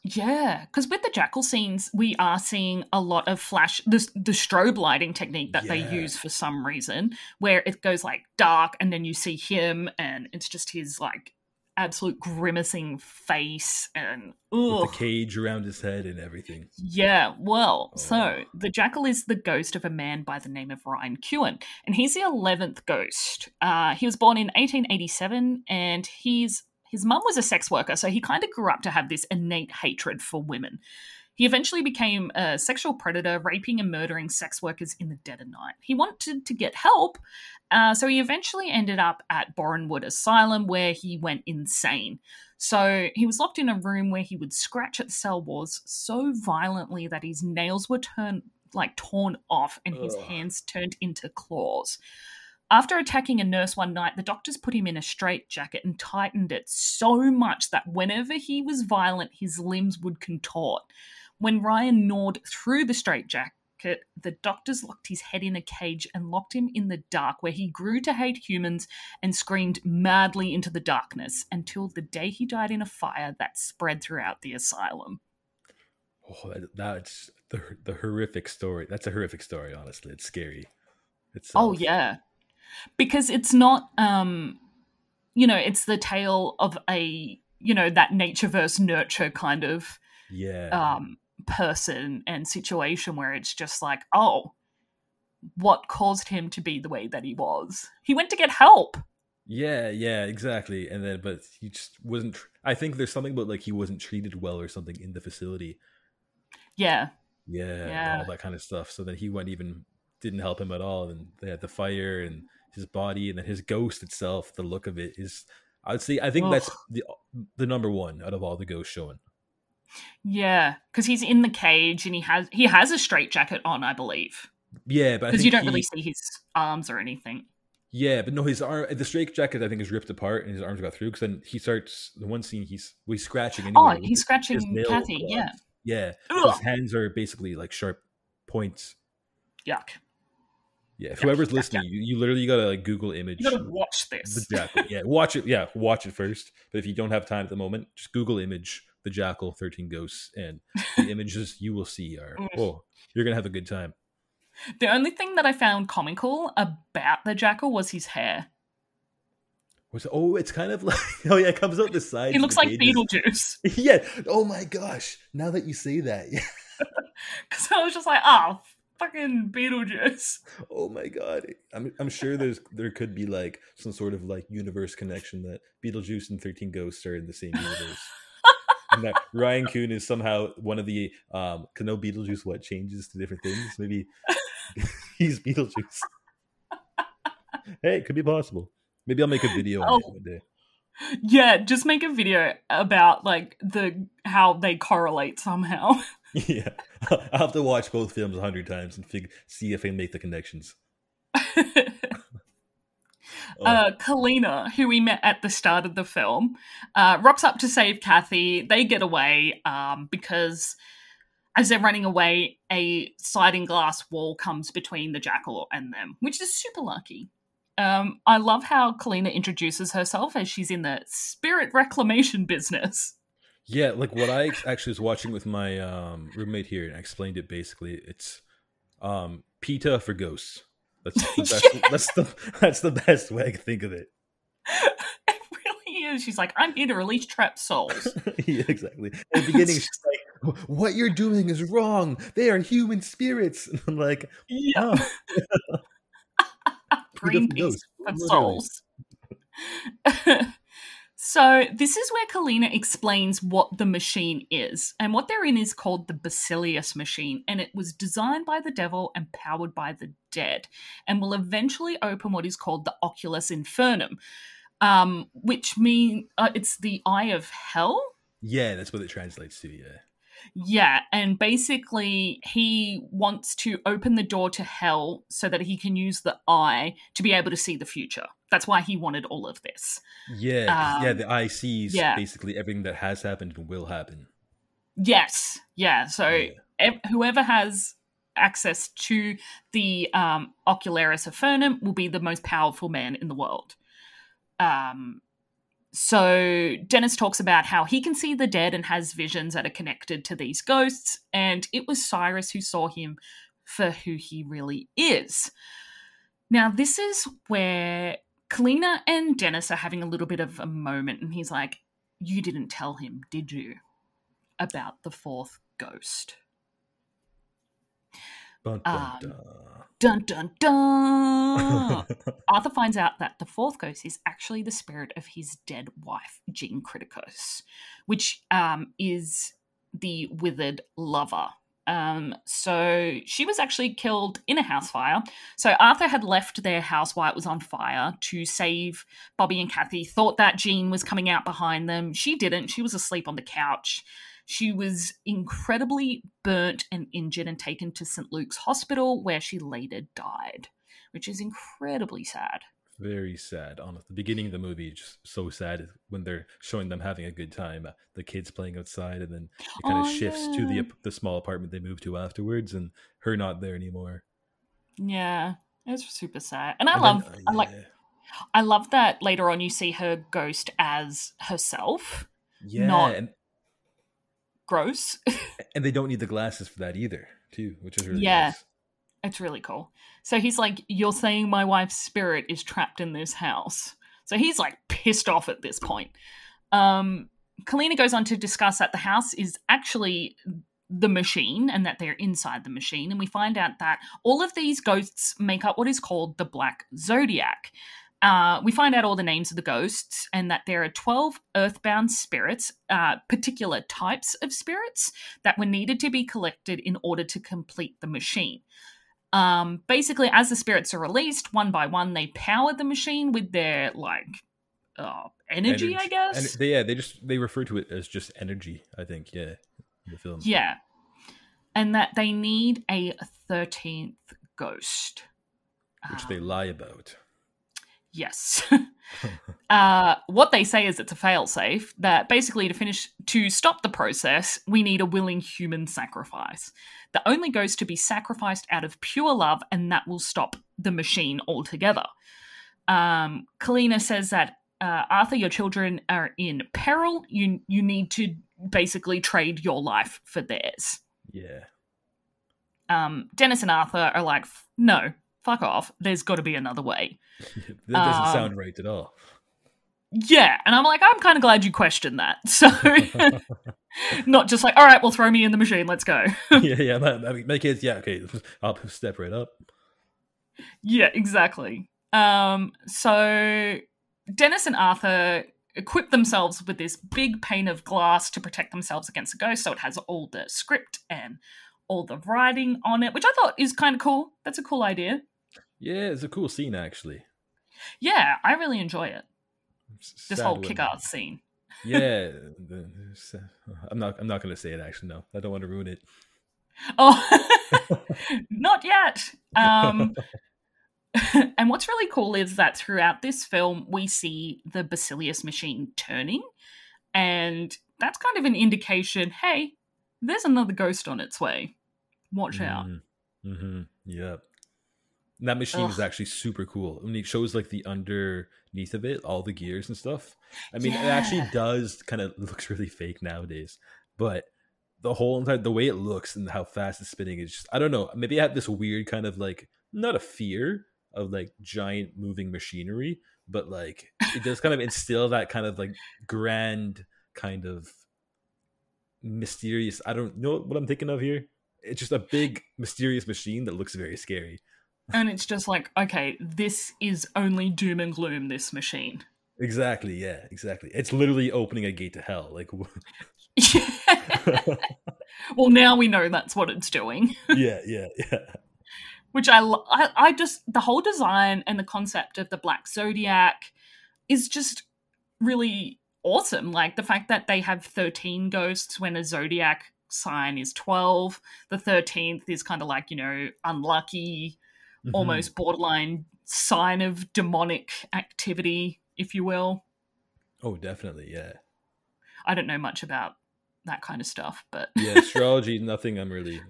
Yeah, because with the jackal scenes, we are seeing a lot of flash, the, the strobe lighting technique that Yeah. they use for some reason, where it goes like dark and then you see him and it's just his like absolute grimacing face and With the cage around his head and everything. Yeah, well, so Oh. the jackal is the ghost of a man by the name of Ryan Kuhn, and he's the 11th ghost. Uh, he was born in 1887, and he's his mum was a sex worker, so he kind of grew up to have this innate hatred for women. He eventually became a sexual predator, raping and murdering sex workers in the dead of night. He wanted to get help, uh, so he eventually ended up at Borenwood Asylum, where he went insane. So he was locked in a room where he would scratch at the cell walls so violently that his nails were turned like torn off and his Ugh. hands turned into claws. After attacking a nurse one night, the doctors put him in a straitjacket and tightened it so much that whenever he was violent, his limbs would contort. When Ryan gnawed through the straitjacket, the doctors locked his head in a cage and locked him in the dark, where he grew to hate humans and screamed madly into the darkness until the day he died in a fire that spread throughout the asylum. Oh, that, that's the the horrific story. That's a horrific story. Honestly, it's scary. It's oh yeah, because it's not um, you know, it's the tale of a you know that nature versus nurture kind of yeah um person and situation where it's just like oh what caused him to be the way that he was? He went to get help. Yeah yeah exactly. And then but he just wasn't i think there's something about like he wasn't treated well or something in the facility. Yeah. Yeah, Yeah. all that kind of stuff. So then he went even didn't help him at all. And they had the fire and his body and then his ghost itself the look of it is i would say i think that's the the number one out of all the ghosts showing yeah because he's in the cage and he has he has a straight jacket on i believe yeah but because you don't really see his arms or anything Yeah, but no, his arm, the straight jacket, I think, is ripped apart, and his arms got through. Because then he starts the one scene, he's well, he's scratching. oh Anyway with he's scratching kathy yeah yeah. Ugh. His hands are basically like sharp points. yuck Yeah, Yuck, whoever's yuck, listening, you, you literally gotta like Google image you gotta watch the this jackal. Yeah, watch it. Yeah, watch it first. But if you don't have time at the moment, just Google image the jackal, thirteen ghosts, and the images you will see are Mm. oh, you're gonna have a good time. the only thing that i found comical about the jackal was his hair What's oh, it's kind of like oh yeah, it comes out the side. he looks like beetlejuice yeah. Oh my gosh! Now that you say that, yeah. because i was just like oh fucking beetlejuice Oh my god! I'm I'm sure there's there could be like some sort of like universe connection that Beetlejuice and Thirteen Ghosts are in the same universe, and that Ryan Kuhn is somehow one of the um. Cause no Beetlejuice what changes to different things. Maybe he's Beetlejuice. hey, it could be possible. Maybe I'll make a video on it Oh. one day. Yeah, just make a video about like the how they correlate somehow. yeah, I'll have to watch both films a hundred times and fig- see if I can make the connections. Oh, uh, Kalina, who we met at the start of the film, uh, rocks up to save Kathy. They get away um, because as they're running away, a sliding glass wall comes between the jackal and them, which is super lucky. Um, I love how Kalina introduces herself as she's in the spirit reclamation business. Yeah, like what I actually was watching with my um, roommate here, and I explained it basically. It's um, PETA for ghosts. That's the best. That's the that's the best way I can think of it. it really is. She's like, I'm here to release trapped souls. yeah, exactly. At the beginning, she's like, "What you're doing is wrong. They are human spirits." And I'm like, yeah. "Oh, Greenpeace ghosts." souls. So this is where Kalina explains what the machine is, and what they're in is called the Basilius machine, and it was designed by the devil and powered by the dead, and will eventually open what is called the Oculus Infernum, um, which mean uh, it's the eye of hell. Yeah, that's what it translates to. Yeah. Yeah, and basically he wants to open the door to hell so that he can use the eye to be able to see the future. That's why he wanted all of this. Yeah, 'cause, yeah. Um, The eye sees yeah. basically everything that has happened and will happen. Yes, yeah. So Yeah. ev- whoever has access to the um, Ocularis Infernum will be the most powerful man in the world. Um, so Dennis talks about how he can see the dead and has visions that are connected to these ghosts, and it was Cyrus who saw him for who he really is. Now, this is where Kalina and Dennis are having a little bit of a moment, and he's like, You didn't tell him, did you? About the fourth ghost. Dun, dun, Um, dun. Dun dun dun! Arthur finds out that the fourth ghost is actually the spirit of his dead wife, Jean Kriticos, which um, is the withered lover. Um, so she was actually killed in a house fire. So Arthur had left their house while it was on fire to save Bobby and Kathy. Thought that Jean was coming out behind them. She didn't. She was asleep on the couch. She was incredibly burnt and injured and taken to St. Luke's Hospital, where she later died, which is incredibly sad. Very sad. On the beginning of the movie, just so sad when they're showing them having a good time. uh, The kids playing outside, and then it kind of Oh, shifts to the the small apartment they moved to afterwards, and her not there anymore. Yeah, it's super sad. And I And love, then, I like. I love that later on you see her ghost as herself. yeah, not- and Gross. and they don't need the glasses for that either. too, which is really Yeah. nice. It's really cool. So he's like, You're saying my wife's spirit is trapped in this house. So he's like pissed off at this point. Um, Kalina goes on to discuss that the house is actually the machine and that they're inside the machine. And we find out that all of these ghosts make up what is called the Black Zodiac. Uh, we find out all the names of the ghosts and that there are 12 earthbound spirits, uh, particular types of spirits that were needed to be collected in order to complete the machine. Um, basically, as the spirits are released one by one, they power the machine with their like uh, energy, I guess. And they, yeah, they just they refer to it as just energy. I think, yeah, in the film. Yeah. And that they need a 13th ghost. which they Um, lie about. Yes. uh, what they say is it's a failsafe that basically to finish to stop the process, we need a willing human sacrifice. The only ghost to be sacrificed out of pure love, and that will stop the machine altogether. Um, Kalina says that uh, Arthur, your children are in peril. You you need to basically trade your life for theirs. Yeah, Um, Dennis and Arthur are like, no, fuck off. There's got to be another way. that doesn't Um, sound right at all. Yeah, and I'm like, I'm kind of glad you questioned that. So, not just like, all right, well, throw me in the machine, let's go. yeah, yeah. My, I mean, my kids. Yeah, okay. I'll step right up. yeah, exactly. Um, so Dennis and Arthur equip themselves with this big pane of glass to protect themselves against the ghost. So it has all the script and all the writing on it, which I thought is kind of cool. That's a cool idea. Yeah, it's a cool scene actually. Yeah, I really enjoy it. This whole kick-ass scene. Yeah, I'm not. I'm not going to say it. Actually, no. I don't want to ruin it. Oh, not yet. Um, and what's really cool is that throughout this film, we see the Basilius machine turning. And that's kind of an indication hey, there's another ghost on its way. Watch out. Mm-hmm. Yeah. And that machine is actually super cool. I mean, it shows like the underneath of it, all the gears and stuff. I mean, it actually does kind of looks really fake nowadays, but the whole entire the way it looks and how fast it's spinning is just I don't know. Maybe I have this weird kind of like not a fear of like giant moving machinery, but like it does kind of instill that kind of like grand kind of mysterious. I don't know what I'm thinking of here. It's just a big mysterious machine that looks very scary. And it's just like, okay, this is only doom and gloom, this machine. Exactly. Yeah. Exactly. It's literally opening a gate to hell. Like, well, now we know that's what it's doing. yeah, yeah, yeah. which I, I I just the whole design and the concept of the black zodiac is just really awesome like the fact that they have 13 ghosts when a zodiac sign is 12 the 13th is kind of like you know unlucky Mhm. almost borderline sign of demonic activity if you will Oh, definitely. Yeah. i don't know much about that kind of stuff but Yeah. Astrology, nothing I'm really.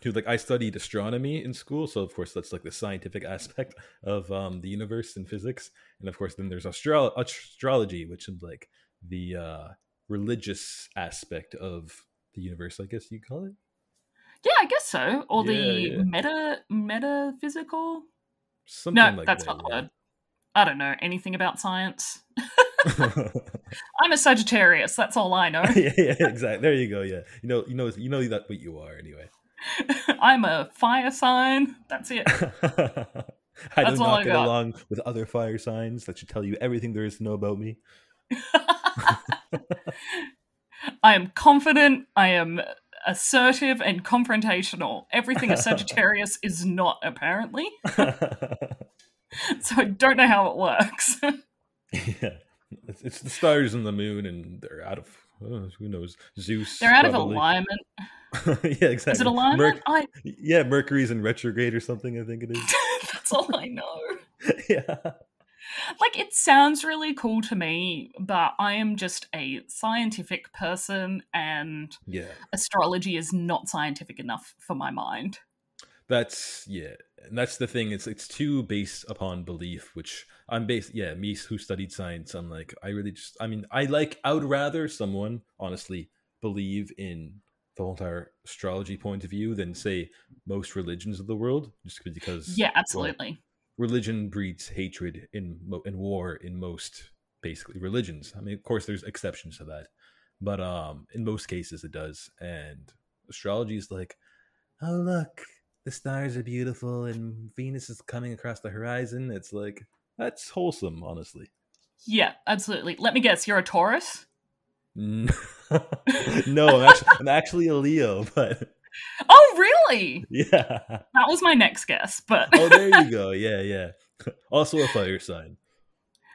Dude, like I studied astronomy in school, so of course that's like the scientific aspect of um, the universe and physics, and of course then there's astro- astrology, which is like the uh, religious aspect of the universe, I guess you call it. Yeah i guess so or Yeah, the yeah. meta metaphysical Something no like that's that. not the word i don't know anything about science I'm a Sagittarius. That's all I know. yeah, yeah, exactly. There you go. Yeah, you know, you know, you know that what you are anyway. I'm a fire sign. That's it. I That's do not I get got. along with other fire signs that should tell you everything there is to know about me. I am confident. I am assertive and confrontational. Everything a Sagittarius is not, apparently. So I don't know how it works. yeah, it's, it's the stars and the moon, and they're out of oh, who knows Zeus. They're out of alignment. yeah, exactly. Is it alignment? Merc- I, yeah, Mercury's in retrograde or something. I think it is. that's all I know. yeah. Like, it sounds really cool to me, but I am just a scientific person, and Yeah. astrology is not scientific enough for my mind. That's yeah, and that's the thing. It's it's too based upon belief, which I'm based. Yeah, me who studied science, I'm like I really just. I mean, I like. I would rather someone honestly believe in the whole entire astrology point of view than say most religions of the world, just because Yeah, absolutely. Well, religion breeds hatred in in war in most basically religions. I mean, of course, there's exceptions to that, but um, in most cases, it does. And astrology is like, oh look, the stars are beautiful and Venus is coming across the horizon. It's like that's wholesome, honestly. Yeah, absolutely. Let me guess, you're a Taurus? no, I'm actually, I'm actually a Leo, but Oh, really? Yeah. That was my next guess, but Oh, there you go. Yeah, yeah. Also a fire sign.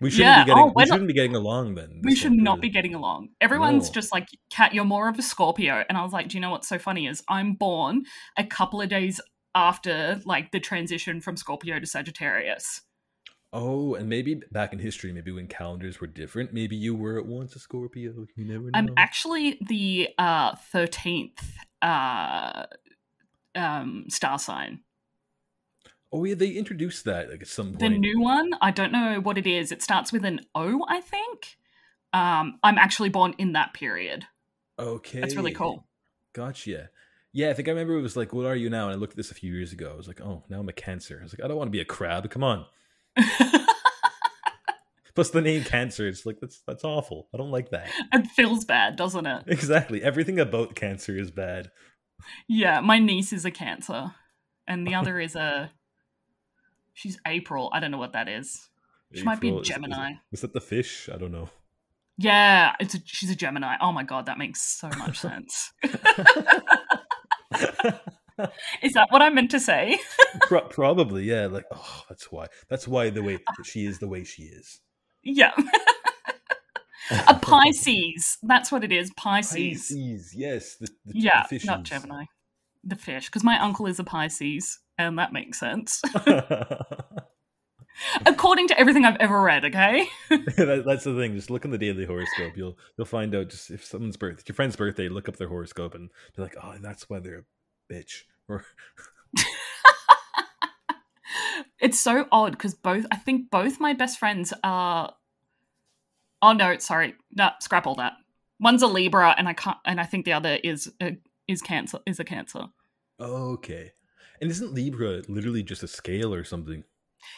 We shouldn't Yeah, be getting. oh, we we're not- shouldn't be getting along then. we should not really. be getting along. Everyone's No. just like, Kat, you're more of a Scorpio. And I was like, do you know what's so funny is I'm born a couple of days after like the transition from Scorpio to Sagittarius. Oh, and maybe back in history, maybe when calendars were different, maybe you were at once a Scorpio. You never know. I'm actually the uh, 13th uh, um, star sign. oh yeah, they introduced that like at some point. The new one, I don't know what it is. It starts with an O, I think. Um, I'm actually born in that period. okay, That's really cool. Gotcha. Yeah, I think I remember it was like, "What are you now?" And I looked at this a few years ago. I was like, "Oh, now I'm a Cancer." I was like, "I don't want to be a crab. Come on." Plus the name Cancer. It's like that's that's awful. I don't like that. it feels bad, doesn't it? Exactly. Everything about Cancer is bad. Yeah, my niece is a Cancer, and the other is a. She's April. I don't know what that is. She might be a April, is- is- Gemini. Is that the fish? I don't know. Yeah, it's a, she's a Gemini. Oh my god, that makes so much sense. is that what I meant to say? Pro- probably, yeah. Like, oh, that's why. That's why the way she is the way she is. Yeah. a Pisces. That's what it is. Pisces. Pisces, yes. The, the, Yeah, the not. Gemini. The fish, because my uncle is a Pisces, and that makes sense. According to everything I've ever read, okay? that, that's the thing. Just look in the daily horoscope. You'll you'll find out just if someone's birth, your friend's birthday. Look up their horoscope and be like, oh, that's why they're a bitch. Or It's so odd because both, I think both my best friends are. Oh no, sorry, no, scrap all that. One's a Libra, and I can't, and I think the other is a, is Cancer, is a Cancer. okay. And isn't Libra literally just a scale or something?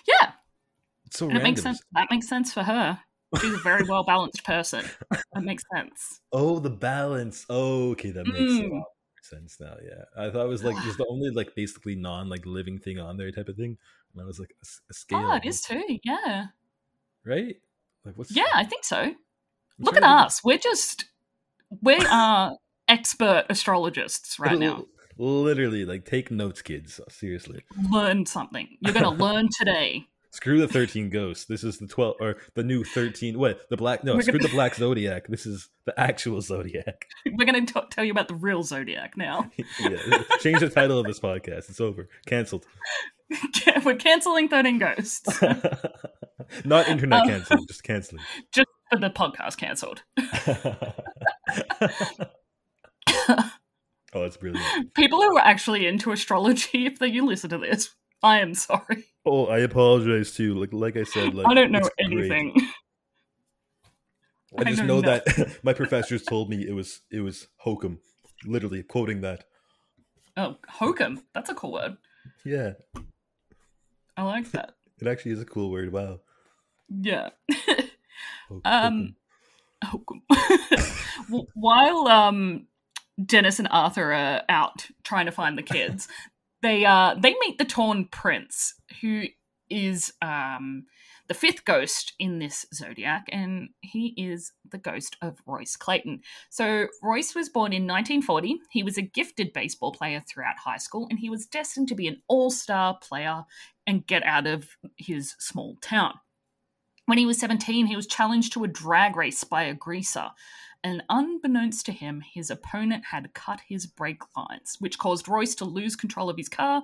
Yeah, It's so and it makes sense. That makes sense for her. She's a very well balanced person. That makes sense. Oh, the balance. Oh, okay, that makes a lot Mm. sense now. Yeah, I thought it was like just the only like basically non like living thing on there type of thing, and I was like a scale. Oh, it is too. Yeah, right. Like what's yeah, I think so. I'm Look at us. We're just we are expert astrologists right now. Literally, like take notes, kids. Seriously. Learn something. You're to learn today. Screw the thirteen ghosts. This is the twelve or the new thirteen. What the black? No, We're screw gonna- the black zodiac. This is the actual zodiac. We're going to tell you about the real zodiac now. yeah, change the title of this podcast. It's over. Cancelled. We're canceling 13 Ghosts Not internet Um, canceled, just canceling. just the podcast cancelled. oh, that's brilliant. People who are actually into astrology, if they you listen to this, I am sorry. Oh, I apologize too. Like, like I said, like I don't know great. anything. I I just know know that my professors told me it was it was hokum, literally quoting that. Oh, hokum. That's a cool word. Yeah, I like that. it actually is a cool word. Wow. Yeah. Ho- Um, hokum. While um, Dennis and Arthur are out trying to find the kids, they uh they meet the Torn Prince, who is um the fifth ghost in this zodiac, and he is the ghost of Royce Clayton. So Royce was born in 1940. He was a gifted baseball player throughout high school, and he was destined to be an all-star player and get out of his small town. When he was 17, he was challenged to a drag race by a greaser, and unbeknownst to him, his opponent had cut his brake lines, which caused Royce to lose control of his car,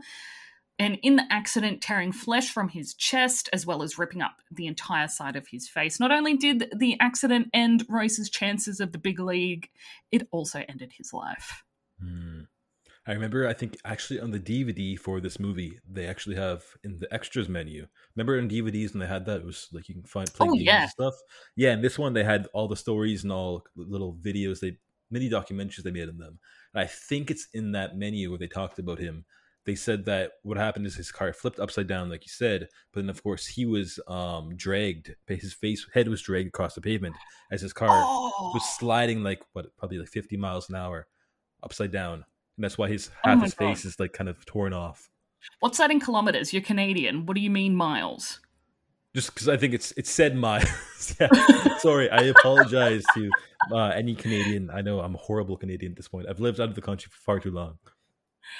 and in the accident, tearing flesh from his chest as well as ripping up the entire side of his face. Not only did the accident end Royce's chances of the big league, it also ended his life. Hmm. I remember. I think actually on the DVD for this movie, they actually have in the extras menu. Remember in DVDs when they had that? It was like you can find play Oh, games yeah. and stuff. Yeah, and this one they had all the stories and all little videos they mini documentaries they made on them. And I think it's in that menu where they talked about him. They said that what happened is his car flipped upside down, like you said, but then of course he was um dragged. His face head was dragged across the pavement as his car Oh, was sliding like what probably like 50 miles an hour upside down and that's why his Oh half my his God. face is like kind of torn off what's that in kilometers? You're Canadian. What do you mean miles? just because i think it's it said miles yeah sorry i apologize to uh, any canadian i know i'm a horrible canadian at this point i've lived out of the country for far too long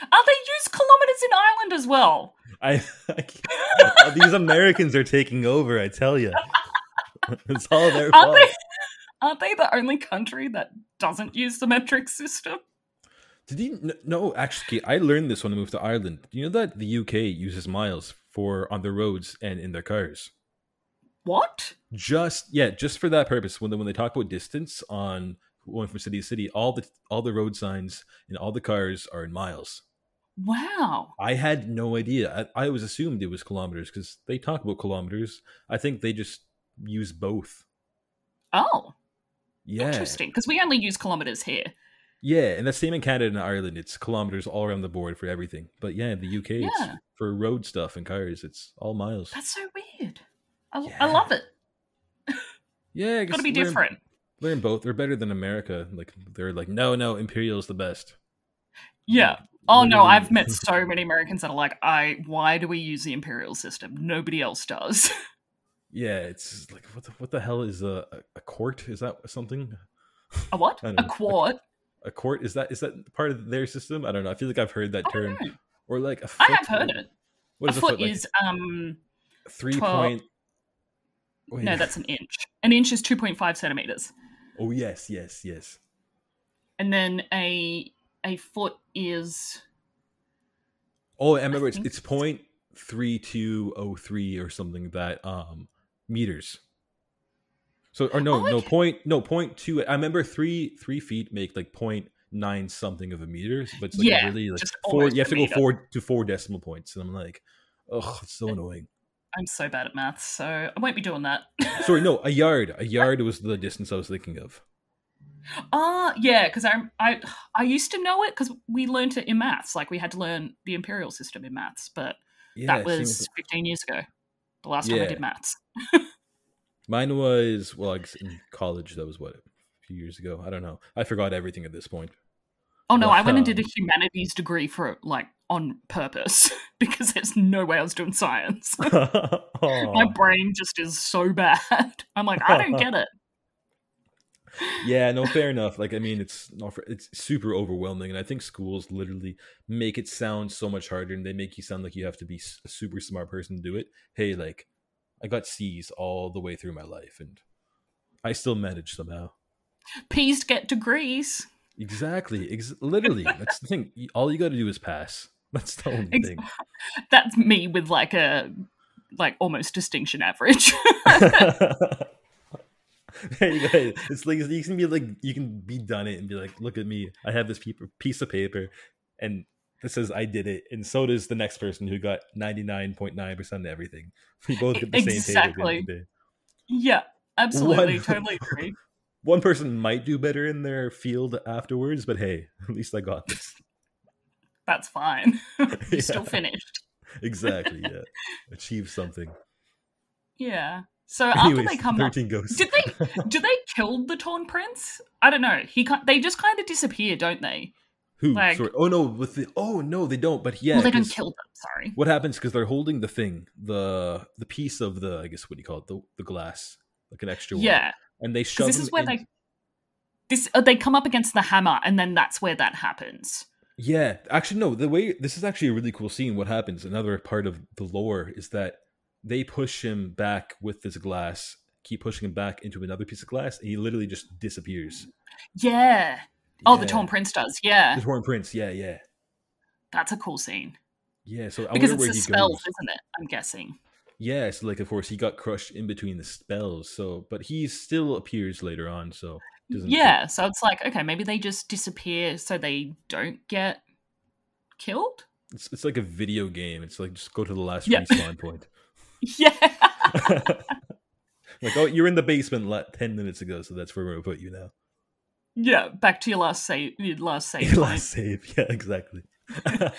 Oh, they use kilometers in Ireland as well. i, I can't- these americans are taking over i tell you it's all their Aren't fault they? Aren't they the only country that doesn't use the metric system? Did you no actually i learned this when i moved to ireland do you know that the uk uses miles for on their roads and in their cars What? just yeah just for that purpose when they, when they talk about distance on going from city to city all the all the road signs and all the cars are in miles Wow. i had no idea i, I always assumed it was kilometers because they talk about kilometers i think they just use both Oh, yeah interesting. Because we only use kilometers here. Yeah and the same in canada and ireland it's kilometers all around the board for everything but yeah in the uk it's for road stuff and cars it's all miles That's so weird. I, I love it. yeah I Got to guess be different. learn both they're better than america like they're like no no Imperial is the best Yeah. Oh no, I've met so many Americans that are like, "I why do we use the imperial system? Nobody else does." Yeah, it's like what the, what the hell is a, a a court? Is that something? A what? A quart? A court is that is that part of their system? I don't know. I feel like I've heard that I term know. or like a Oh, I have heard it. What a is a foot, foot? Like is um three 12 point. Wait. no, that's an inch. An inch is two point five centimeters, oh yes, yes, yes. and then a a foot is Oh, I remember it's it's point three two oh three or something that um meters. So or no Oh, no okay. point no point two. I remember three three feet make like point nine something of a meter, but it's like Yeah, really like four. You have to go four to four decimal points, and I'm like, oh, it's so annoying. I'm so bad at maths, so I won't be doing that. Sorry, no, a yard. A yard was the distance I was thinking of. Ah, yeah, because I I I used to know it because we learned it in maths. Like we had to learn the imperial system in maths, but Yeah, that was 15 years ago. The last time I did maths. mine was well, I guess in college. That was what a few years ago. I don't know. I forgot everything at this point. Oh no, I went and did a humanities degree for like on purpose because there's no way I was doing science. My brain just is so bad. I'm like, I don't get it. yeah, no, fair enough. Like, I mean, it's not for, it's super overwhelming, and I think schools literally make it sound so much harder, and they make you sound like you have to be a super smart person to do it. Hey, like, I got C's all the way through my life, and I still managed somehow. Peas get degrees. Exactly, ex- literally. That's the thing. All you got to do is pass. That's the only Ex- thing. That's me with like a like almost distinction average. there you go. It's like you can be like you can be done it and be like, look at me. I have this piece of paper, and this says I did it, and so does the next person who got ninety nine point nine percent of everything. We both get the same paper. At the end of the day. yeah, absolutely, One- totally agree. One person might do better in their field afterwards, but hey, at least I got this. That's fine. you Yeah. still finished. Exactly. Yeah, achieve something. Yeah. So after they come up, ghosts. did they did they kill the Torn Prince? I don't know. He they just kind of disappear, don't they? Who? like- Sorry. Oh no, with the oh no, they don't. But yeah, well, they don't kill them. Sorry. what happens because they're holding the thing the the piece of the i guess what do you call it the, the glass like an extra one Yeah, and they shove this is where in- they this uh, they come up against the hammer, and then that's where that happens. yeah actually no the way this is actually a really cool scene what happens another part of the lore is that they push him back with this glass keep pushing him back into another piece of glass and he literally just disappears Yeah. Oh, the Torn Prince does. Yeah, the torn prince yeah yeah that's a cool scene yeah so I because it's where the he spells, goes. isn't it? I'm guessing. yeah so like of course he got crushed in between the spells so but he still appears later on so doesn't Yeah, so it's like okay, maybe they just disappear so they don't get killed. It's, it's like a video game. It's like just go to the last Yeah. respawn point. Yeah. like, oh, you're in the basement 10 minutes ago, so that's where we're going to put you now. Yeah, back to your last save. Your last save. Your last save. Yeah, exactly.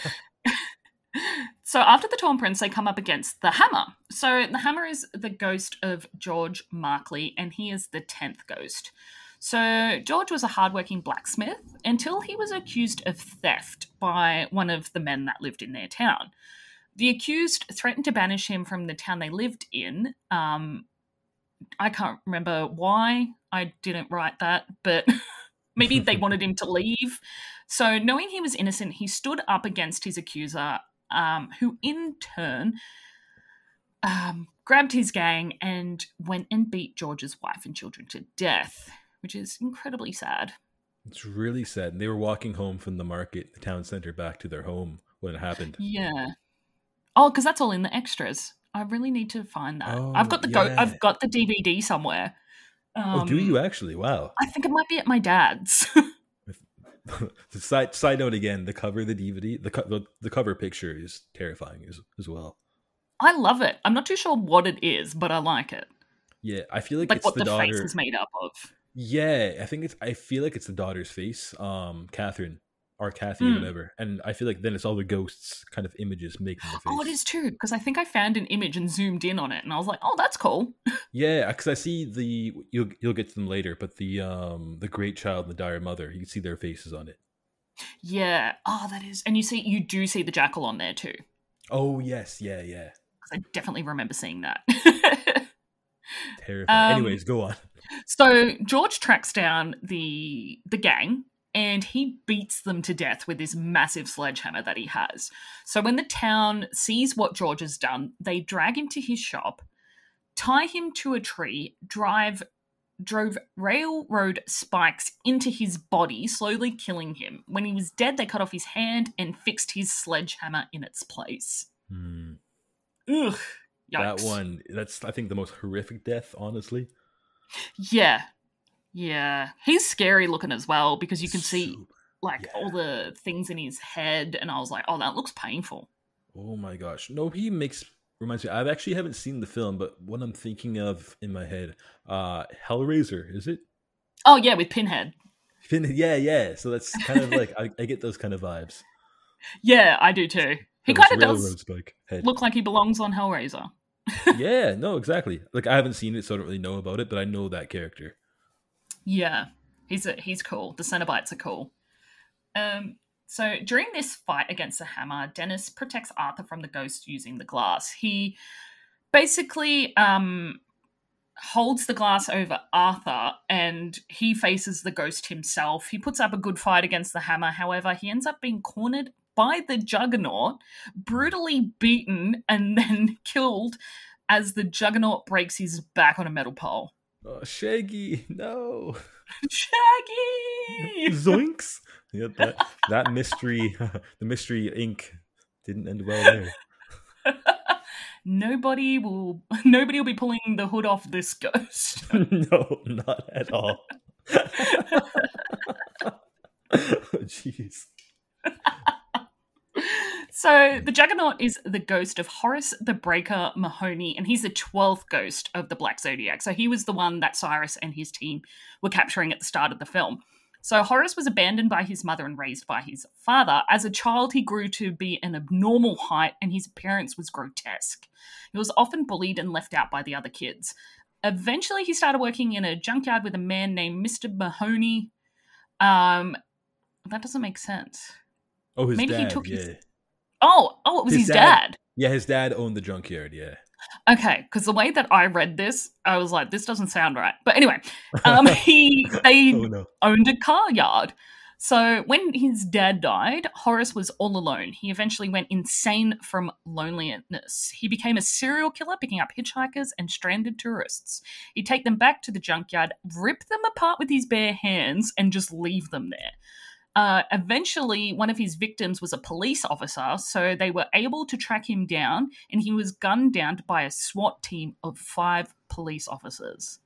So after the Torn Prince, they come up against the Hammer. So the Hammer is the ghost of George Markley, and he is the tenth ghost. So George was a hardworking blacksmith until he was accused of theft by one of the men that lived in their town. The accused threatened to banish him from the town they lived in. Um, I can't remember why. I didn't write that, but maybe they wanted him to leave. So, knowing he was innocent, he stood up against his accuser um, who in turn um, grabbed his gang and went and beat George's wife and children to death, which is incredibly sad. It's really sad. And they were walking home from the market, the town center, back to their home when it happened. Yeah. Oh, because that's all in the extras. I really need to find that. Oh, I've got the go. I've got the DVD somewhere. Um, oh, do you actually? Wow. I think it might be at my dad's. side side note again, the cover of the DVD, the, co- the the cover picture is terrifying as, as well. I love it. I'm not too sure what it is, but I like it. Yeah, I feel like, Like it's what the, the, daughter. face is made up of. Yeah, I think it's. I feel like it's the daughter's face, um, Catherine or Kathy, or Hmm. whatever. And I feel like then it's all the ghosts kind of images making the face. Oh, it is too, because I think I found an image and zoomed in on it, and I was like, "Oh, that's cool." Yeah, because I see the you'll you'll get to them later, but the um the great child and the dire mother, you can see their faces on it. Yeah. Oh, that is. And you see, you do see the jackal on there too, Oh yes, yeah, yeah, because I definitely remember seeing that. terrifying. Um, Anyways, go on. so George tracks down the the gang and he beats them to death with this massive sledgehammer that he has. So when the town sees what George has done, they drag him to his shop, tie him to a tree, drive drove railroad spikes into his body, slowly killing him. When he was dead, they cut off his hand and fixed his sledgehammer in its place. Hmm. Ugh. That one, that's I think the most horrific death, honestly. Yeah. Yeah. He's scary looking as well because you can see Super- like yeah. all the things in his head and I was like, "Oh, that looks painful." Oh my gosh. No, he makes reminds me. I actually haven't seen the film, but what I'm thinking of in my head, uh Hellraiser, is it? Oh, yeah, with Pinhead. Finn- Yeah, yeah. So that's kind of like I, I get those kind of vibes. Yeah, I do too. He kind of does look like he belongs on Hellraiser. yeah, no, exactly. Like I haven't seen it, so I don't really know about it, but I know that character. Yeah, he's a, he's cool. The Cenobites are cool. Um, so during this fight against the Hammer, Dennis protects Arthur from the ghost using the glass. He basically um, holds the glass over Arthur, and he faces the ghost himself. He puts up a good fight against the Hammer. However, he ends up being cornered by the Juggernaut, brutally beaten, and then killed as the Juggernaut breaks his back on a metal pole. Oh, Shaggy, no. Shaggy! Zoinks. Yeah, that, that mystery, the Mystery Inc. didn't end well there. nobody will nobody will be pulling the hood off this ghost. no, not at all. Jeez. So the Juggernaut is the ghost of Horace the Breaker Mahoney, and he's the twelfth ghost of the Black Zodiac. So he was the one that Cyrus and his team were capturing at the start of the film. So Horace was abandoned by his mother and raised by his father. As a child, he grew to be an abnormal height, and his appearance was grotesque. He was often bullied and left out by the other kids. Eventually, he started working in a junkyard with a man named Mr. Mahoney. Um, that doesn't make sense. Oh, his Maybe he took yeah. his- Oh, oh, it was His his, dad- dad. yeah, his dad owned the junkyard. Yeah. Okay, because the way that I read this, I was like, this doesn't sound right. But anyway, um, he they oh no. owned a car yard. So when his dad died, Horace was all alone. He eventually went insane from loneliness. He became a serial killer, picking up hitchhikers and stranded tourists. He'd take them back to the junkyard, rip them apart with his bare hands, and just leave them there. Uh, eventually, one of his victims was a police officer, so they were able to track him down, and he was gunned down by a SWAT team of five police officers.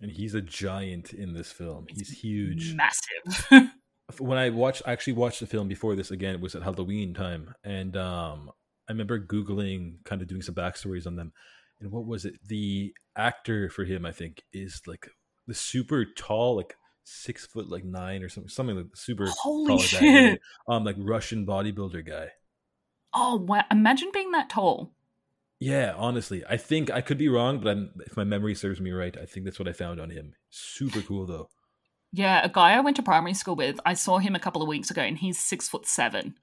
And he's a giant in this film. He's huge. Massive. when I watched, I actually watched the film before this again. It was at Halloween time, and um, I remember googling, kind of doing some backstories on them. And what was it? The actor for him, I think, is like the super tall, like six foot like nine or something, something like super Holy shit. um, like Russian bodybuilder guy. Oh wow! Imagine being that tall. Yeah, honestly, I think I could be wrong, but I'm, if my memory serves me right, I think that's what I found on him. Super cool though. Yeah, a guy I went to primary school with. I saw him a couple of weeks ago, and he's six foot seven.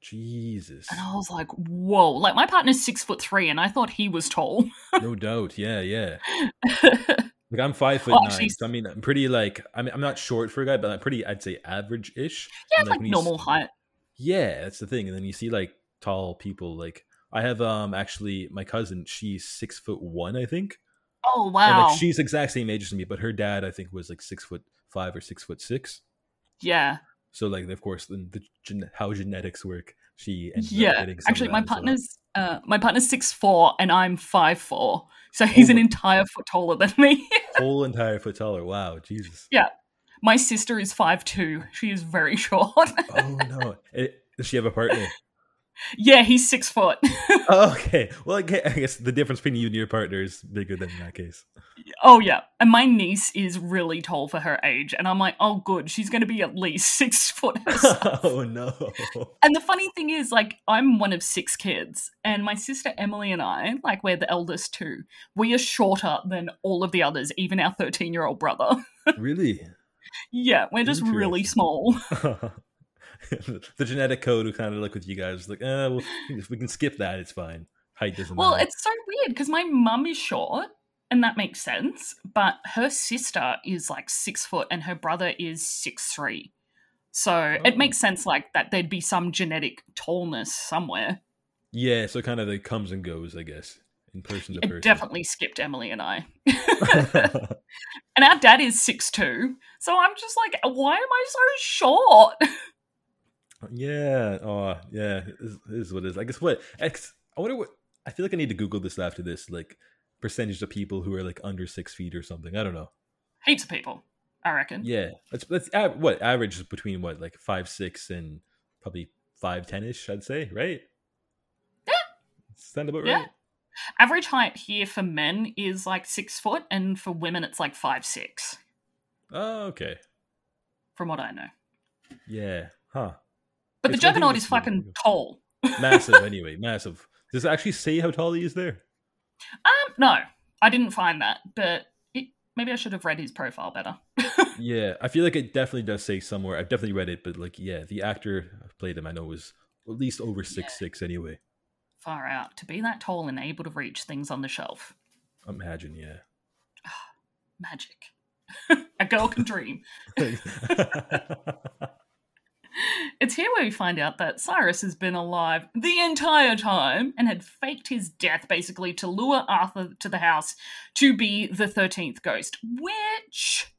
Jesus, And I was like, "Whoa!" Like my partner's six foot three, and I thought he was tall. no doubt. Yeah, yeah. Like I'm five foot Oh, nine, actually- so I mean I'm pretty like I mean I'm not short for a guy, but I'm pretty I'd say average ish. yeah, And, like normal s- height. Yeah, that's the thing. And then you see like tall people. Like I have um actually my cousin. She's six foot one, I think. Oh And wow! like she's exact same age as me, but her dad I think was like six foot five or six foot six. yeah, So like of course the, the gen- how genetics work. She yeah. Actually, my partner's uh, my partner's six four, and I'm five four. So he's Oh an entire foot taller than me. whole entire foot taller. Wow, Jesus. Yeah, my sister is five two. She is very short. Oh no. Eh, Does she have a partner? Yeah, he's six foot. Oh, okay. Well, I guess the difference between you and your partner is bigger than in that case. Oh yeah, and my niece is really tall for her age, and I'm like, oh good, she's going to be at least six foot oh no. and the funny thing is, like, I'm one of six kids, and my sister Emily and I, like, we're the eldest two. We are shorter than all of the others, even our 13 year old brother. really? yeah, we're just really small. the genetic code who kind of like with you guys, like, eh, well, if we can skip that, it's fine. Height doesn't Well, matter. it's so weird because my mum is short, and that makes sense, but her sister is like six foot, and her brother is six three. So Oh. it makes sense, like that. There'd be some genetic tallness somewhere. yeah, so kind of like comes and goes, I guess, in person to It person. definitely skipped Emily and I. and our dad is six two, so I'm just like, why am I so short? yeah. Oh, yeah. This this is what it is. I guess what? X, I wonder what. I feel like I need to Google this after this, like percentage of people who are like under six feet or something. I don't know. Heaps of people, I reckon. Yeah, that's that's what average is between what like five six and probably five ten ish. I'd say, right? Yeah. Sound about Yeah. right. Average height here for men is like six foot, and for women it's like five six, Oh, okay. from what I know. Yeah. Huh. But the It's Juggernaut is fucking yeah. tall. Massive. anyway, massive. Does it actually say how tall he is there? Um, no, I didn't find that, but it, maybe I should have read his profile better. Yeah, I feel like it definitely does say somewhere. I've definitely read it, but like, yeah, the actor who played him, I know was at least over six six anyway. Far out to be that tall and able to reach things on the shelf. Imagine, yeah. Magic. A girl can dream. It's here where we find out that Cyrus has been alive the entire time and had faked his death basically to lure Arthur to the house to be the 13th ghost, which,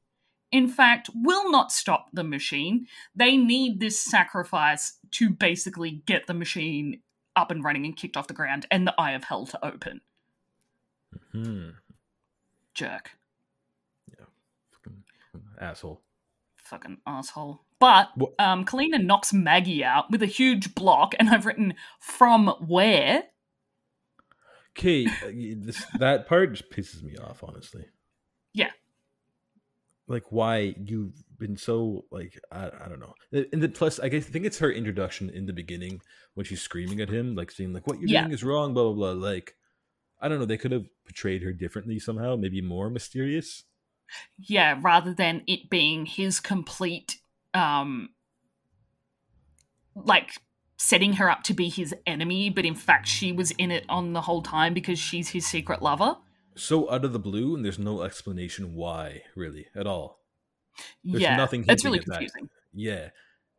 in fact, will not stop the machine. They need this sacrifice to basically get the machine up and running and kicked off the ground and the Eye of Hell to open. hmm. Jerk. Yeah. Fucking asshole. Fucking asshole. But um, Kalina knocks Maggie out with a huge block, and I've written from where? Okay, uh, this that part just pisses me off, honestly. Yeah. Like why you've been so like I, I don't know. And the plus I guess I think it's her introduction in the beginning when she's screaming at him, like saying like what you're Yeah. doing is wrong, blah blah blah. Like I don't know, they could have portrayed her differently somehow, maybe more mysterious. Yeah, rather than it being his complete, um, like setting her up to be his enemy, but in fact she was in it on the whole time because she's his secret lover. So out of the blue, and there's no explanation why, really, at all. There's yeah, nothing it's really at that. confusing. Yeah.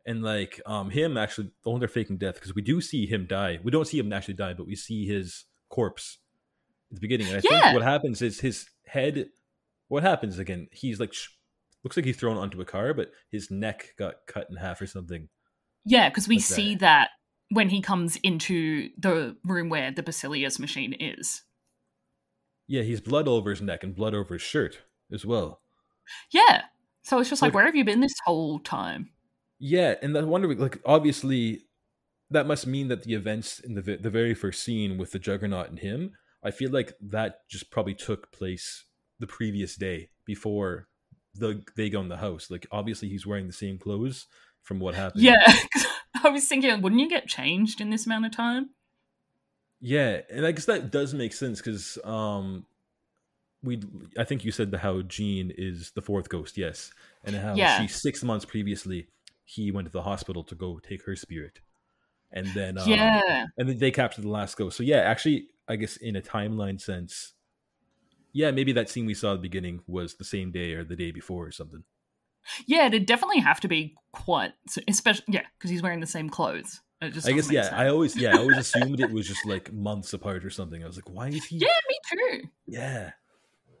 And like um him actually the one they're faking death because we do see him die. We don't see him actually die, but we see his corpse at the beginning. And I Yeah. think what happens is his head what happens again, he's like sh- looks like he's thrown onto a car, but his neck got cut in half or something. Yeah, because we Like see that when he comes into the room where the Basileus machine is. Yeah, he's blood all over his neck and blood over his shirt as well. Yeah. So it's just like, Like- where have you been this whole time? Yeah, and I wonder, like, obviously, that must mean that the events in the the very first scene with the Juggernaut and him, I feel like that just probably took place the previous day before the they go in the house. Like obviously he's wearing the same clothes from what happened. Yeah, I was thinking, wouldn't you get changed in this amount of time? Yeah, and I guess that does make sense because um, we I think you said the how Jean is the fourth ghost, yes, and how Yeah. she six months previously he went to the hospital to go take her spirit, and then um, yeah, and then they captured the last ghost. So yeah, actually, I guess in a timeline sense, yeah, maybe that scene we saw at the beginning was the same day or the day before or something. yeah. It'd definitely have to be quite, especially yeah, because he's wearing the same clothes. It just I guess yeah. sense. I always yeah I always assumed it was just like months apart or something. I was like, why is he? yeah, me too. Yeah.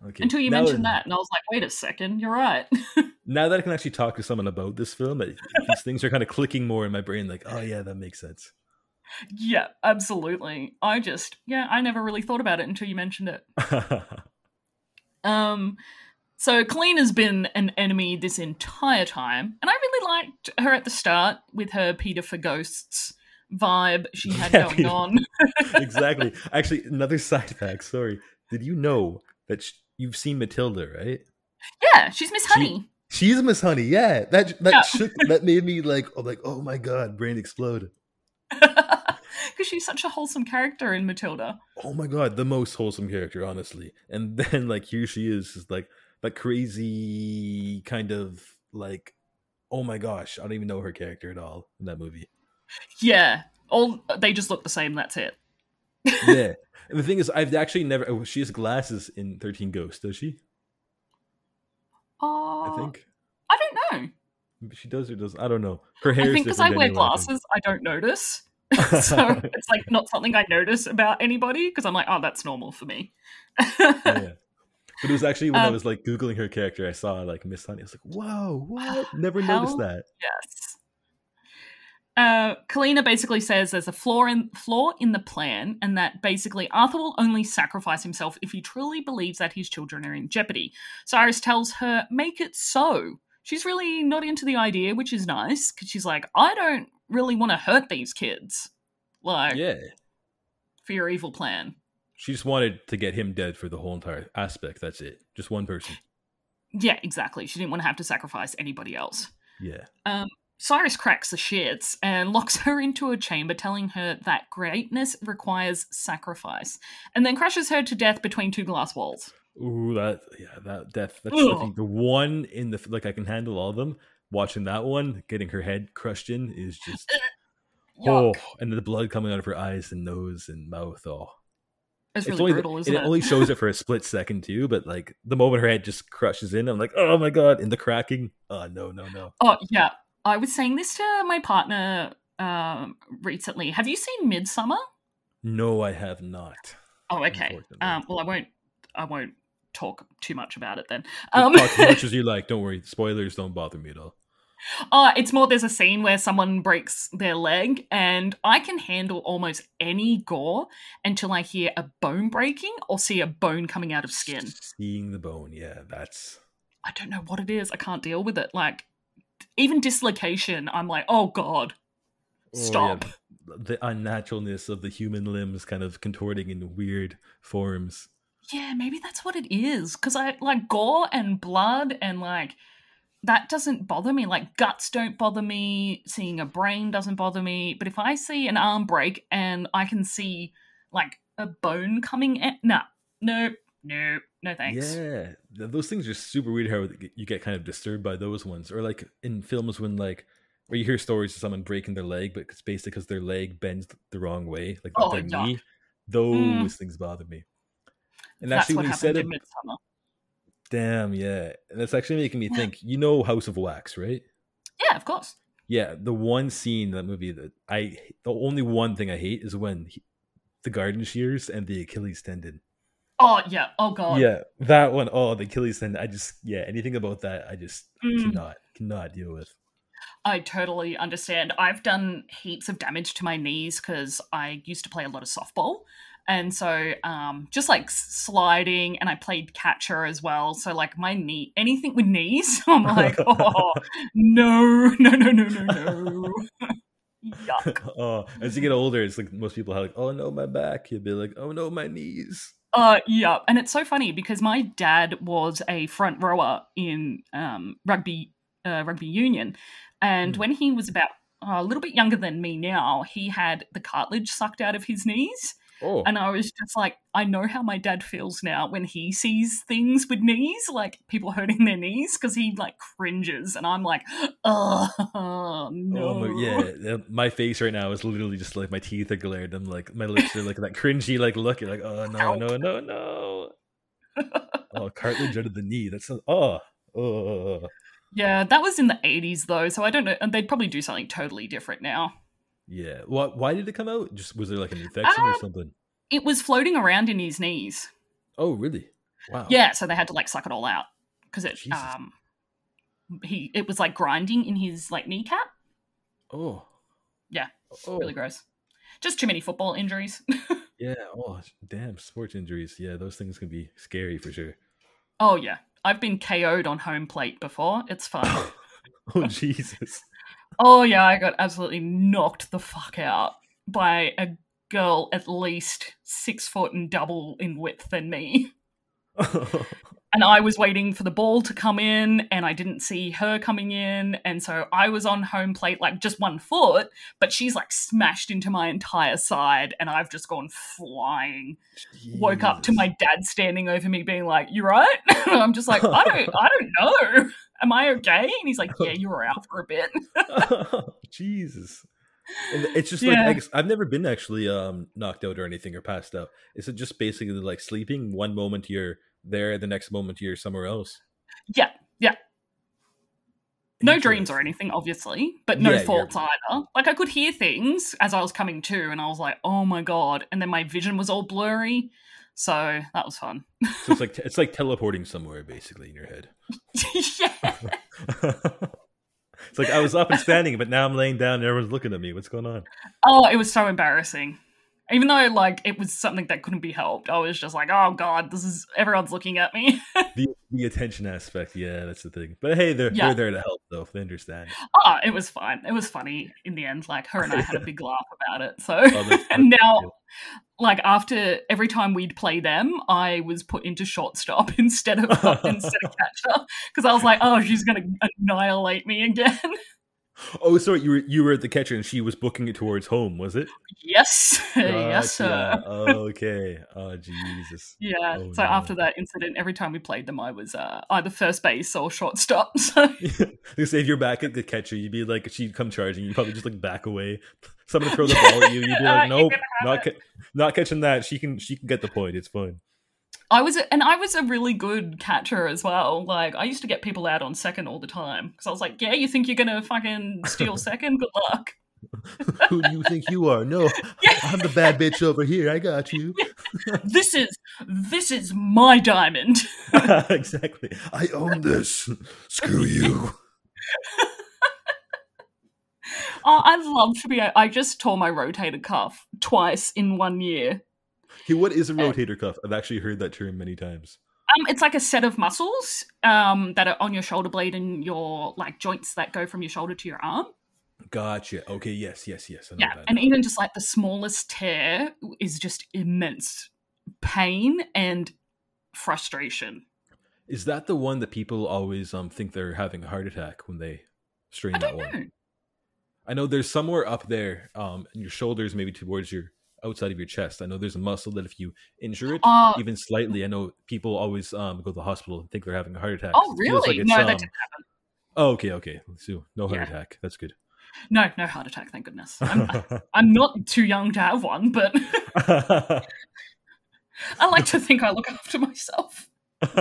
Okay. Until you Now- mentioned that, and I was like, wait a second, you're right. now that I can actually talk to someone about this film, it- these things are kind of clicking more in my brain. Like, oh yeah, that makes sense. yeah, absolutely. I just yeah, I never really thought about it until you mentioned it. Um, so Kalina has been an enemy this entire time, and I really liked her at the start with her Peter for Ghosts vibe she had Yeah, going Peter- on. exactly. Actually, another side fact. Sorry. Did you know that sh- you've seen Matilda, right? yeah, she's Miss Honey. She's Miss Honey. Yeah. That that Yeah. shook. That made me like, oh, like, oh my god, brain explode. Because she's such a wholesome character in Matilda. Oh my god, the most wholesome character, honestly. And then like here she is, is like that crazy kind of like, oh my gosh, I don't even know her character at all in that movie. Yeah, all they just look the same. That's it. yeah. And the thing is, I've actually never. Oh, she has glasses in Thirteen Ghosts, does she? Oh, I think I don't know. She does or does. I don't know. Her hair. I think because I wear anyway, I glasses, I don't notice. so it's like not something I notice about anybody because I'm like, oh, that's normal for me. yeah. But it was actually when I Um, was like googling her character, I saw like Miss Honey. I was like, "Whoa, what? Never Hell noticed that." Yes. Uh, Kalina basically says there's a flaw in flaw in the plan, and that basically Arthur will only sacrifice himself if he truly believes that his children are in jeopardy. Cyrus tells her, "Make it so." She's really not into the idea, which is nice because she's like, "I don't really want to hurt these kids, like Yeah, for your evil plan." she just wanted to get him dead for the whole entire aspect. That's it. Just one person. Yeah, exactly. She didn't want to have to sacrifice anybody else. Yeah. Um, Cyrus cracks the shits and locks her into a chamber, telling her that greatness requires sacrifice, and then crushes her to death between two glass walls. Ooh, that yeah, that death. That's I think the one in the like I can handle all of them. Watching that one, getting her head crushed in is just oh, and the blood coming out of her eyes and nose and mouth. Oh, It's It's really only brutal, isn't it it? only shows it for a split second too. But like the moment her head just crushes in, I'm like, oh my god! In the cracking, oh no, no, no. oh yeah, I was saying this to my partner um, recently. Have you seen Midsommar? No, I have not. Oh, okay. Um, well, I won't. I won't talk too much about it then. Um, Talk as much as you like. Don't worry. Spoilers don't bother me at all. Oh, it's more there's a scene where someone breaks their leg, and I can handle almost any gore until I hear a bone breaking or see a bone coming out of skin. Seeing the bone, yeah, that's I don't know what it is. I can't deal with it. Like, even dislocation, I'm like, oh god, oh, yeah, stop. the unnaturalness of the human limbs kind of contorting in weird forms. Yeah, maybe that's what it is. Because I like gore and blood and like that doesn't bother me. Like guts don't bother me. Seeing a brain doesn't bother me. But if I see an arm break and I can see like a bone coming in, nah, nope, nope, no thanks. Yeah, those things are super weird. How you get kind of disturbed by those ones, or like in films when like Or you hear stories of someone breaking their leg, but it's basically because their leg bends the wrong way, like Oh, their knee. Those Mm. things bother me. And That's actually, when happened said it, Midsommar. damn, yeah, and that's actually making me Yeah. think. You know, House of Wax, right? Yeah, of course. Yeah, the one scene in that movie that I, the only one thing I hate is when he, the garden shears and the Achilles tendon. Oh yeah. Oh god. Yeah, that one. Oh, the Achilles tendon. I just, yeah, anything about that, I just Mm. cannot, cannot deal with. I totally understand. I've done heaps of damage to my knees because I used to play a lot of softball. And so, um, just like sliding, and I played catcher as well. So, like, my knee, anything with knees, I'm like, oh, no, no, no, no, no, no. Yuck. oh, as you get older, it's like most people have like, oh no, my back. You'd be like, oh no, my knees. Uh, yeah, and it's so funny because my dad was a front rower in um, rugby uh, rugby union, and Mm. when he was about uh, a little bit younger than me now, he had the cartilage sucked out of his knees, Oh, and I was just like, I know how my dad feels now when he sees things with knees, like people hurting their knees, because he like cringes, and I'm like, oh no, Oh my, yeah, my face right now is literally just like my teeth are glared. I'm like my lips are like that cringy like look. You're like, oh no, no, no, no. oh, cartilage under the knee. That's so, oh, oh. Yeah, that was in the 80s though, so I don't know. And they'd probably do something totally different now. Yeah. What? Why did it come out? Just was there like an infection or Um, something? It was floating around in his knees. Oh, really? Wow. Yeah, so they had to like suck it all out because it Jesus. um he it was like grinding in his like kneecap. Oh. Yeah. Oh. Really gross. Just too many football injuries. Yeah. Oh, damn. Sports injuries. Yeah, those things can be scary for sure. oh yeah, I've been KO'd on home plate before. It's fun. oh Jesus. Oh yeah, I got absolutely knocked the fuck out by a girl at least six foot and double in width than me. and I was waiting for the ball to come in, and I didn't see her coming in, and so I was on home plate like just one foot, but she's like smashed into my entire side, and I've just gone flying. Woke up to my dad standing over me, being like, "You right?" And I'm just like, "I don't, I don't know. Am I okay?" And he's like, "Yeah, you were out for a bit." Jesus. And it's just Yeah. like I've never been actually um knocked out or anything or passed out. Is it just basically like sleeping? One moment you're there, the next moment you're somewhere else. yeah, yeah. No dreams or anything, obviously, but no Yeah, thoughts either. Like I could hear things as I was coming to, and I was like, "Oh my god!" And then my vision was all blurry, so that was fun. So it's like it's like teleporting somewhere basically in your head. yeah. it's like I was up and standing, but now I'm laying down and everyone's looking at me. What's going on? Oh, it was so embarrassing. Even though like it was something that couldn't be helped, I was just like, "Oh god, this is everyone's looking at me." The the attention aspect, yeah, that's the thing. But hey, they're Yeah. they're there to help though. They understand. oh, it was fine. It was funny in the end. Like her and I had a big laugh about it. So Oh, and now like after every time we'd play them, I was put into shortstop instead of instead of catcher because I was like, oh, she's gonna annihilate me again. Oh, sorry, you were you were at the catcher and she was booking it towards home, was it? yes, yes, sir. Okay. Oh Jesus. Yeah. Oh, so no. after that incident, every time we played them, I was uh, either first base or shortstop. So Because if you're back at the catcher, you'd be like, she'd come charging, you'd probably just like back away. Someone throw the ball at you, you'd be like, nope, not ca- not catching that. She can she can get the point. It's fine. I was, and I was a really good catcher as well. Like I used to get people out on second all the time because I was like, yeah, you think you're gonna fucking steal second? Good luck. Who do you think you are? No, Yeah. I'm the bad bitch over here. I got you. This is this is my diamond. exactly. I own this. Screw you. Oh, I'd love to be. I just tore my rotator cuff twice in one year. Okay, what is a rotator cuff? I've actually heard that term many times. Um, it's like a set of muscles um, that are on your shoulder blade and your like joints that go from your shoulder to your arm. Gotcha. Okay. Yes. Yes. Yes. I know Yeah, that and even just like the smallest tear is just immense pain and frustration. Is that the one that people always um think they're having a heart attack when they strain I that don't one? know. I know there's somewhere up there, um, in your shoulders, maybe towards your outside of your chest. I know there's a muscle that if you injure it Oh. even slightly, I know people always um go to the hospital and think they're having a heart attack. Oh, really? like no, that um, didn't happen. Oh, okay, okay. So no heart Yeah. attack. That's good. No, no heart attack. Thank goodness. I'm, I'm not too young to have one, but I like to think I look after myself.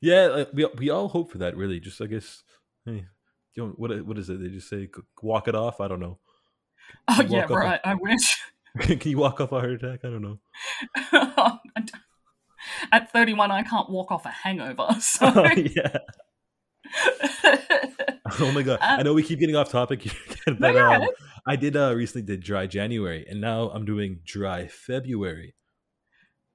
yeah, we we all hope for that. Really, just I guess. Hey, you know, what what is it? They just say walk it off. I don't know. Oh yeah, right. I wish. Can you walk off a heart attack? I don't know. At 31, I can't walk off a hangover. So. yeah. Oh my god! I Um, know we keep getting off topic here, but No, um. I did uh, recently did dry January, and now I'm doing dry February.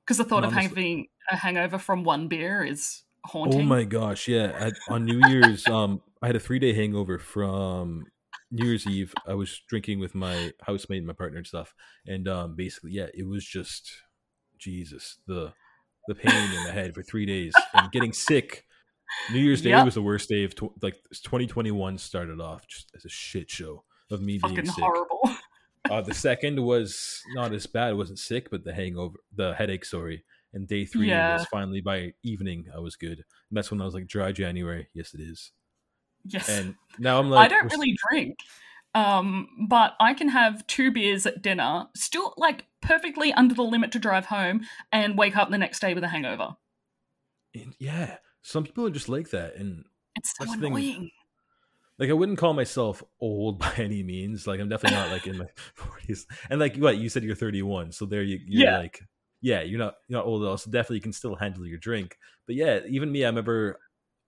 Because the thought of Honestly. having a hangover from one beer is haunting. Oh my gosh! Yeah, I, on New Year's, um, I had a three day hangover from New Year's Eve. I was drinking with my housemate, and my partner, and stuff, and um, basically, yeah, it was just Jesus, the the pain in the head for three days and getting sick. New Year's Day Yep. was the worst day of tw- like 2021 started off just as a shit show of me being sick. horrible. Uh, the second was not as bad. I wasn't sick, but the hangover, the headache, sorry. And day three Yeah. was finally by evening, I was good. And that's when I was like, dry January. Yes, it is. Yes. And now I'm like, I don't really drink. Um, but I can have two beers at dinner, still like perfectly under the limit to drive home, and wake up the next day with a hangover. and yeah, some people are just like that. And It's so the thing. annoying. like, I wouldn't call myself old by any means. Like, I'm definitely not like in my 40s. And like, what you said, you're 31. So there you, you're Yeah. like, yeah, you're not, you're not old at all. So definitely you can still handle your drink. But yeah, even me, I remember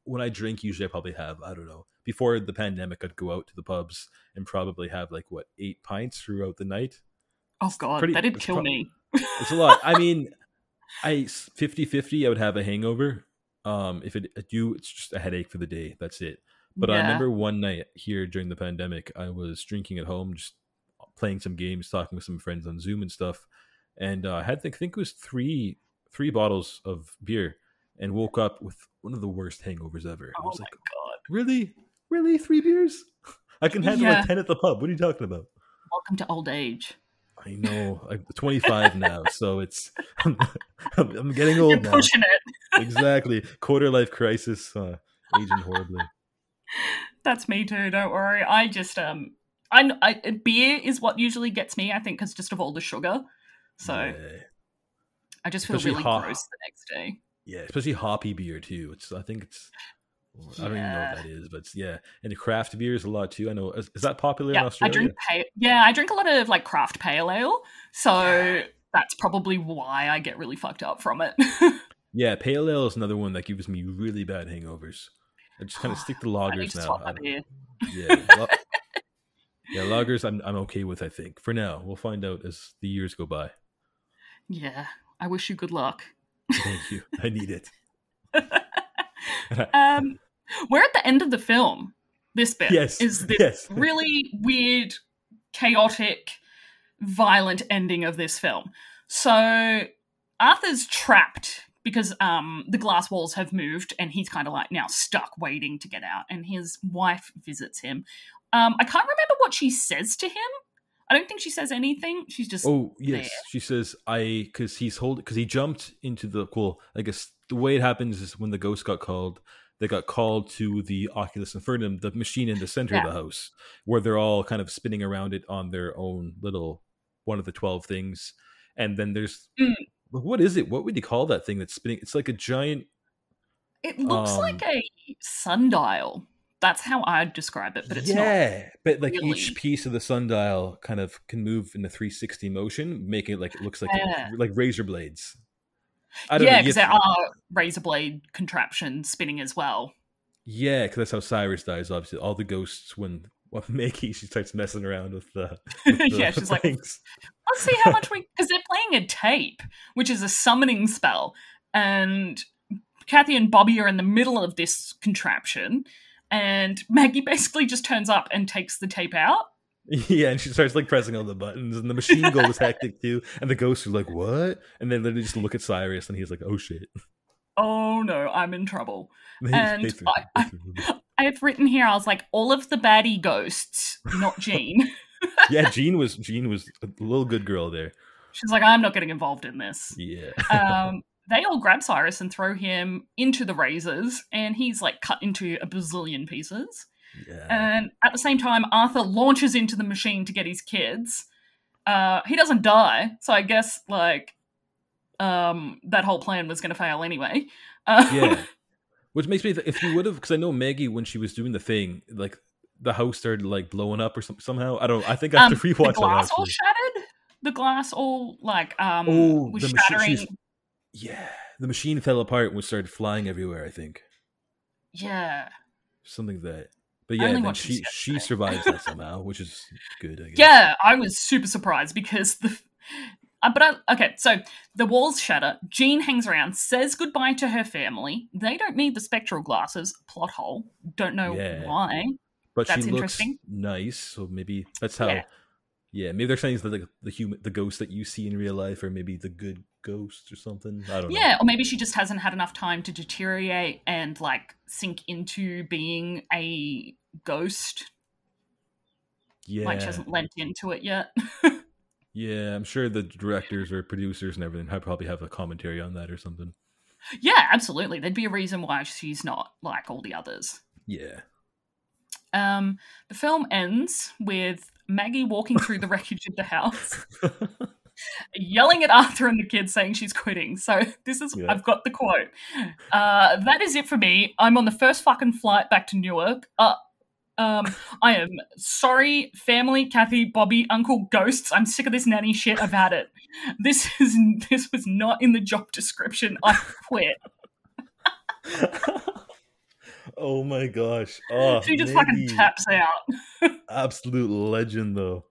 when I drink, usually I probably have, I don't know, before the pandemic, I'd go out to the pubs and probably have like what, eight pints throughout the night. Oh god, pretty- that'd kill pro- me. It's a lot. I mean, I 50 50, I would have a hangover. Um, if it, it do, it's just a headache for the day. That's it. But I remember one night here during the pandemic, I was drinking at home, just playing some games, talking with some friends on Zoom and stuff. And uh, I had, I think it was three three bottles of beer and woke up with one of the worst hangovers ever. I Oh was my like, god. really? Really? Three beers? I can handle Yeah. like 10 at the pub. What are you talking about? Welcome to old age. I know. I'm 25 now, so it's I'm, I'm, I'm getting old You're now. pushing it. Exactly, quarter life crisis, uh, aging horribly. That's me too. Don't worry. I just um, I, I beer is what usually gets me. I think because just of all the sugar. So yeah. I just feel Especially really hot. gross the next day. Yeah, especially hoppy beer too. It's I think it's I don't even know what that is, but yeah, and the craft beers a lot too. I know is, is that popular in Yeah, I Australia? drink pale. Yeah, I drink a lot of like craft pale ale. So that's probably why I get really fucked up from it. Yeah, pale ale is another one that gives me really bad hangovers. I just kind of stick to I lagers now. I beer. yeah, yeah, lagers. I'm I'm okay with. I think for now. We'll find out as the years go by. Yeah, I wish you good luck. Thank you. I need it. um, we're at the end of the film. This bit Yes, is this yes. really weird, chaotic, violent ending of this film. So Arthur's trapped because um, the glass walls have moved, and he's kind of like now stuck, waiting to get out. And his wife visits him. Um, I can't remember what she says to him. I don't think she says anything. She's just Oh yes, there. she says I because he's hold because he jumped into the well. I guess the way it happens is when the ghost got called, they got called to the Ocularis Infernum, the machine in the center Yeah. of the house, where they're all kind of spinning around it on their own little one of the twelve things. And then there's Mm. what is it? What would you call that thing that's spinning? It's like a giant. It looks Um, like a sundial. That's how I'd describe it, but it's not. yeah, but like really. each piece of the sundial kind of can move in a 360 motion, making it like it looks like Yeah. like razor blades. I don't Yeah, because there are razor blade contraptions spinning as well. Yeah, because that's how Cyrus dies. Obviously, all the ghosts when well, Maggie she starts messing around with the, with the Yeah, she's like. Let's see how much we because they're playing a tape, which is a summoning spell, and Kathy and Bobby are in the middle of this contraption, and Maggie basically just turns up and takes the tape out. yeah, and she starts like pressing all the buttons, and the machine goes hectic too. And the ghosts are like, "What?" And then they just look at Cyrus, and he's like, "Oh shit!" Oh no, I'm in trouble. And they- And they threw- I, I, I have written here, I was like, all of the baddie ghosts, not Jean. yeah, Jean was Jean was a little good girl there. She's like, I'm not getting involved in this. Yeah, um, they all grab Cyrus and throw him into the razors, and he's like cut into a bazillion pieces. yeah. And at the same time, Arthur launches into the machine to get his kids. Uh, he doesn't die, so I guess like um, that whole plan was going to fail anyway. Uh, yeah which makes me th- if you would have because i know maggie when she was doing the thing like the house started like blowing up or some, somehow i don't i think i have um, to the rewatch that glass all shattered. The glass all like um Oh, was shattering. Yeah the machine fell apart and we started flying everywhere i think Yeah, something that but yeah then she she survives that somehow which is good I guess. Yeah, I was super surprised because the. Uh, but I, okay, so the walls shatter. Jean hangs around, says goodbye to her family. They don't need the spectral glasses. Plot hole. Don't know Yeah. why. but that's she looks interesting. nice so maybe that's how Yeah. yeah, maybe they're saying that like the human the ghost that you see in real life or maybe the good ghosts or something. I don't know. Yeah, or maybe she just hasn't had enough time to deteriorate and like sink into being a ghost. Yeah. Like she hasn't lent into it yet. Yeah, I'm sure the directors or producers and everything have probably have a commentary on that or something. yeah, absolutely. There'd be a reason why she's not like all the others. Yeah. Um, the film ends with Maggie walking through the wreckage of the house, yelling at Arthur and the kids, saying she's quitting. So this is Yeah. I've got the quote. Uh, that is it for me. I'm on the first fucking flight back to Newark. Uh, um, I am sorry, family, Kathy, Bobby, Uncle, ghosts. I'm sick of this nanny shit. I've had it. This is this was not in the job description. I quit. oh my gosh. Oh, she just Maggie. fucking taps out. Absolute legend, though.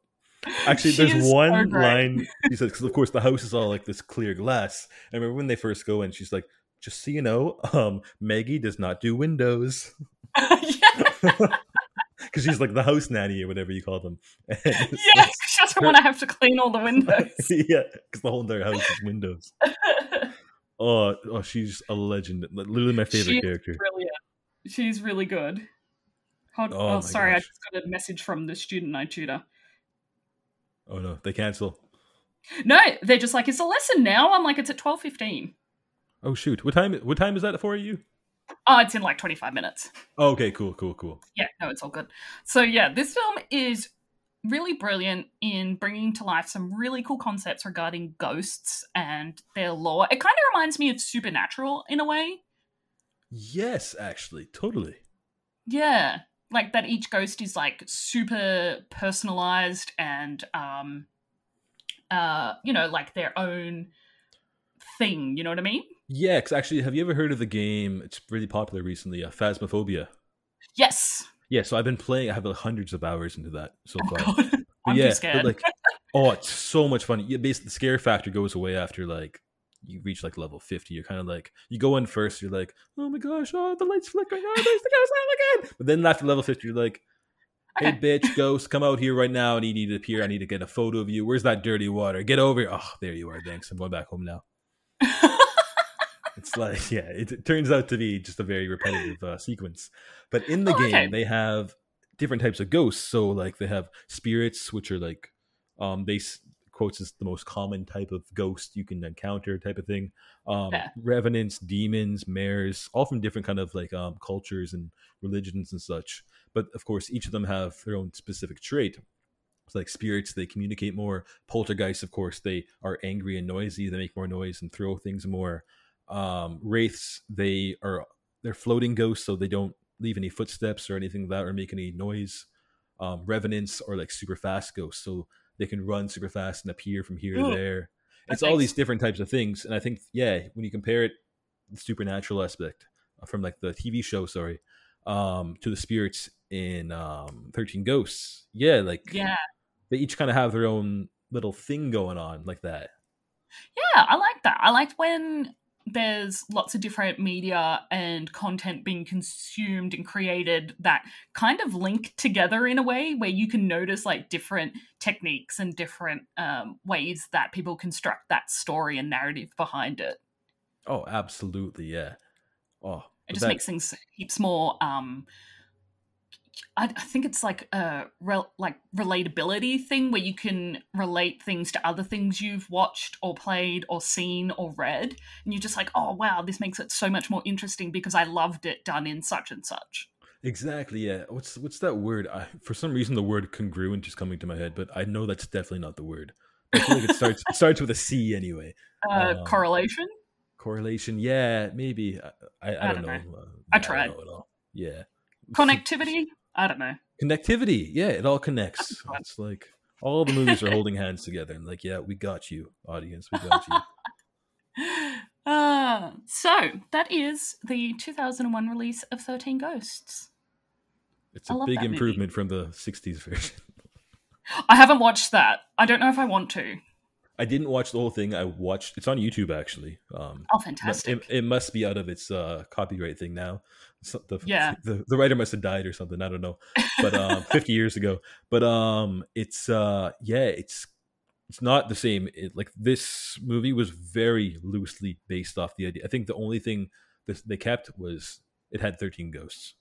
Actually, She there's is so one line she said, because of course the house is all like this clear glass. I remember when they first go in, she's like, just so you know, um, Maggie does not do windows. Because she's like the house nanny or whatever you call them. Yes, she doesn't want to have to clean all the windows. yeah, because the whole entire house is windows. Oh, oh, she's a legend. Literally my favorite She is character. Brilliant. She's really good. Hold, Oh oh, sorry, I just got a message from the student I tutor. Oh no, they cancel. No, they're just like, it's a lesson now. I'm like, it's at twelve fifteen. Oh shoot, what time? What time is that for you? Oh, it's in like twenty five minutes. Oh, okay, cool, cool, cool. Yeah, no, it's all good. So yeah, this film is really brilliant in bringing to life some really cool concepts regarding ghosts and their lore. It kind of reminds me of Supernatural in a way. Yes, actually, totally. Yeah, like that each ghost is like super personalized and um uh you know like their own thing, you know what I mean? Yeah, 'cause actually, have you ever heard of the game? It's really popular recently. Uh, Phasmophobia. Yes. Yeah, so I've been playing. I have like, hundreds of hours into that so Oh, far. God. But I'm yeah, too scared. But like, oh, it's so much fun. Yeah, basically, the scare factor goes away after like you reach like level fifty. You're kind of like you go in first. You're like, oh my gosh, oh the lights flickering. Oh, there's the ghost oh, again. But then after level fifty, you're like, hey Okay. bitch, ghost, come out here right now. I need you to appear. I need to get a photo of you. Where's that dirty water? Get over here. Oh, there you are. Thanks. I'm going back home now. It's like, yeah, it, it turns out to be just a very repetitive uh, sequence. But in the Oh, game, okay. they have different types of ghosts. So, like, they have spirits, which are like, um, they quotes is the most common type of ghost you can encounter, type of thing. Um, Yeah. revenants, demons, mares, all from different kind of like um cultures and religions and such. But of course, each of them have their own specific trait. It's like spirits, they communicate more. Poltergeists, of course, they are angry and noisy. They make more noise and throw things more. Um, wraiths, they are they're floating ghosts, so they don't leave any footsteps or anything like that or make any noise. Um, revenants are like super fast ghosts, so they can run super fast and appear from here Ooh, to there. It's all these different types of things, and I think yeah, when you compare it, the supernatural aspect uh, from like the TV show, sorry, um, to the spirits in um, Thirteen Ghosts, yeah, like yeah. they each kind of have their own little thing going on like that. Yeah, I like that. I liked when there's lots of different media and content being consumed and created that kind of link together in a way where you can notice like different techniques and different um, ways that people construct that story and narrative behind it. Oh, absolutely, yeah. Oh, It just that- makes things heaps more. Um, I, I think it's like a rel- like relatability thing where you can relate things to other things you've watched or played or seen or read, and you're just like, oh wow, this makes it so much more interesting because I loved it done in such and such. exactly, yeah. What's what's that word? I, for some reason, the word congruent is coming to my head, but I know that's definitely not the word. I feel like it starts it starts with a C anyway. Uh, Um, correlation. Correlation, yeah, maybe. I, I, I, I don't, don't know. know. Uh, I tried. don't know at all. Yeah. Connectivity. I don't know. Connectivity, yeah, it all connects. It's like all the movies are holding hands together, and like, yeah, we got you, audience, we got you. Uh, so that is the 2001 release of 13 Ghosts. It's a big that movie. improvement from the '60s version. I haven't watched that. I don't know if I want to. I didn't watch the whole thing. I watched. It's on YouTube actually. Um, Oh, fantastic. it, it must be out of its uh, copyright thing now. So the, Yeah. the the writer must have died or something. I don't know. But um, 50 years ago. But um, it's uh, yeah, it's it's not the same. It, like this movie was very loosely based off the idea. I think the only thing this, they kept was it had thirteen ghosts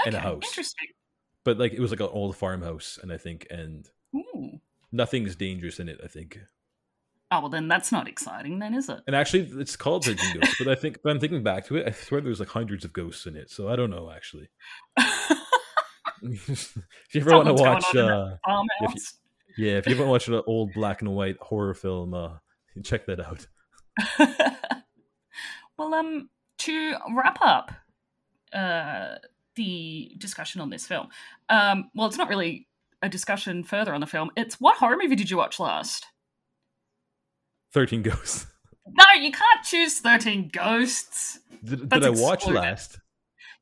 Okay, in a house. Interesting. but like it was like an old farmhouse, and I think and Ooh. nothing's dangerous in it. I think, Oh well, then that's not exciting, then, is it? and actually it's called Thirteen Ghosts. But I think, but I'm thinking back to it, I swear there's like hundreds of ghosts in it. So I don't know actually. if you ever want to watch, on in that uh, yeah, if you ever watch an old black and white horror film, uh, check that out. well, um, to wrap up uh, the discussion on this film, um, well, it's not really a discussion further on the film. It's what horror movie did you watch last? Thirteen Ghosts. No, you can't choose 13 Ghosts. Did, did I watch excluded. last?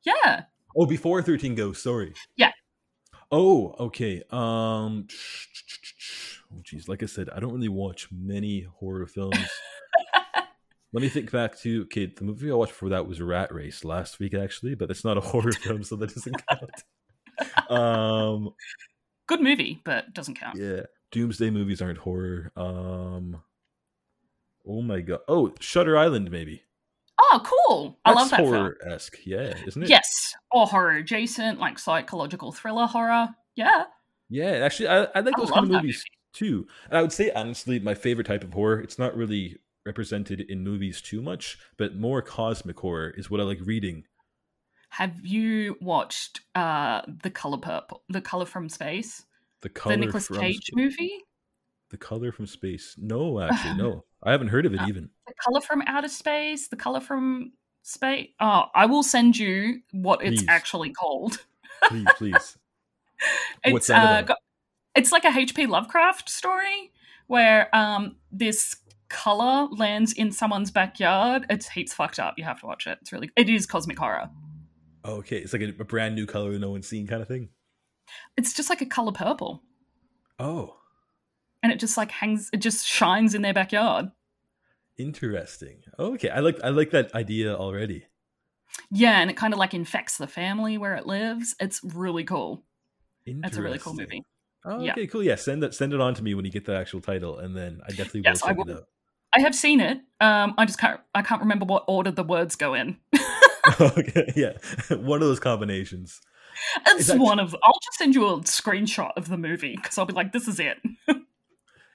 Yeah. Oh, before Thirteen Ghosts. Sorry. Yeah. Oh, okay. Um. Oh, geez. Like I said, I don't really watch many horror films. Let me think back to okay. The movie I watched before that was Rat Race last week, actually, but it's not a horror film, so that doesn't count. Um. Good movie, but doesn't count. Yeah. Doomsday movies aren't horror. Um. Oh my god. Oh, Shutter Island, maybe. Oh, cool. I love that horror esque. Yeah, isn't it? Yes. Or horror adjacent, like psychological thriller horror. Yeah. Yeah, actually, I, I like I those kind of movies too. And I would say, honestly, my favorite type of horror, it's not really represented in movies too much, but more cosmic horror is what I like reading. Have you watched uh The Color Purple, The Color from Space? The color the Nicolas Cage movie? The color from space. No, actually, no. I haven't heard of it Uh, even. The Color from Outer Space? The Color from Space? Oh, I will send you what it's actually called. Please, please. It's What's that uh, got- it's like a H.P. Lovecraft story where um this color lands in someone's backyard. It's heaps fucked up. You have to watch it. It's really it is cosmic horror. Okay, it's like a, a brand new color no one's seen kind of thing. It's just like a color purple. Oh, And it just like hangs it just shines in their backyard. Interesting. Okay, I like I like that idea already. Yeah, and it kind of like infects the family where it lives. It's really cool. That's a really cool movie. Oh, Yeah. okay, cool. Yeah, send it send it on to me when you get the actual title, and then I definitely Yes, will I will. it out. I have seen it. Um, I just can't. I can't remember what order the words go in. okay, yeah, one of those combinations. It's that- one of. I'll just send you a screenshot of the movie because I'll be like, "This is it."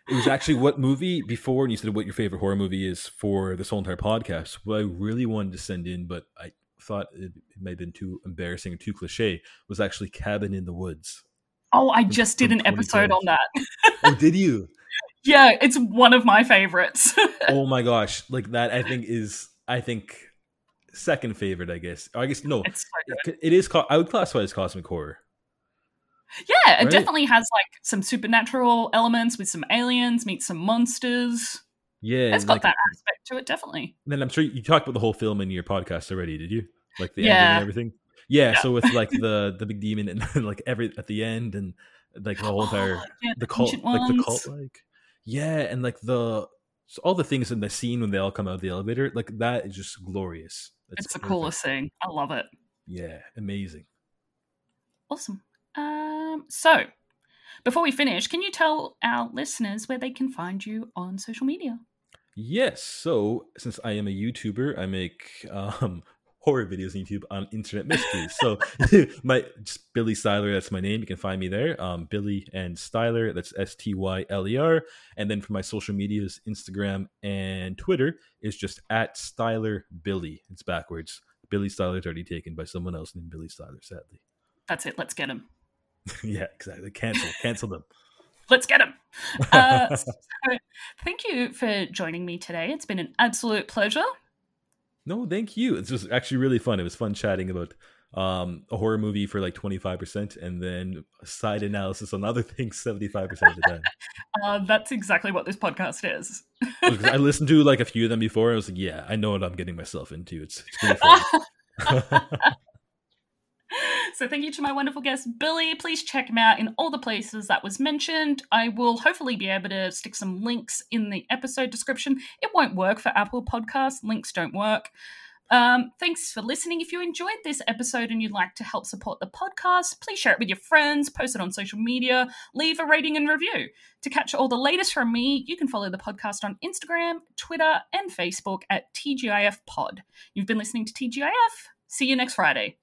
It was actually what movie before, and you said what your favorite horror movie is for this whole entire podcast. What I really wanted to send in, but I thought it, it may have been too embarrassing or too cliche, was actually Cabin in the Woods. Oh, I just did an episode on that. Oh, did you? Yeah, it's one of my favorites. oh my gosh, like that! I think is I think second favorite. I guess. I guess no, it's so good. it is. I would classify it as cosmic horror. Yeah, it Right. definitely has like some supernatural elements with some aliens, meet some monsters. Yeah, It's got like, that aspect to it, definitely. Then I'm sure you talked about the whole film in your podcast already, did you? Like the ending and everything. Yeah, Yeah. so with like the the big demon and then like every at the end and like the whole entire Oh, yeah, the cult like the cult like yeah and like the so all the things in the scene when they all come out of the elevator like that is just glorious. That's It's the coolest thing. I love it. Yeah, amazing. Awesome. Uh, Um, so, before we finish, can you tell our listeners where they can find you on social media? Yes. So since I am a YouTuber, I make um, horror videos on YouTube on internet mysteries. so my just Billy Styler, that's my name. You can find me there. Um, Billy and Styler, that's S T Y L E R. And then for my social medias, Instagram and Twitter is just at Styler Billy. It's backwards. Billy Styler's already taken by someone else named Billy Styler, sadly. That's it. Let's get him. yeah, exactly. Cancel, cancel them. Let's get them. Uh, so, thank you for joining me today. It's been an absolute pleasure. No, thank you. It's just actually really fun. It was fun chatting about um, a horror movie for like 25% and then side analysis on other things 75% of the time. Uh, that's exactly what this podcast is. I listened to like a few of them before. I was like, yeah, I know what I'm getting myself into. It's, it's pretty fun. So thank you to my wonderful guest billy please check him out in all the places that was mentioned i will hopefully be able to stick some links in the episode description it won't work for apple Podcasts. links don't work Um, thanks for listening. If you enjoyed this episode and you'd like to help support the podcast, please share it with your friends, post it on social media, leave a rating and review. To catch all the latest from me, you can follow the podcast on Instagram, Twitter, and Facebook at TGIF Pod. You've been listening to TGIF. See you next Friday.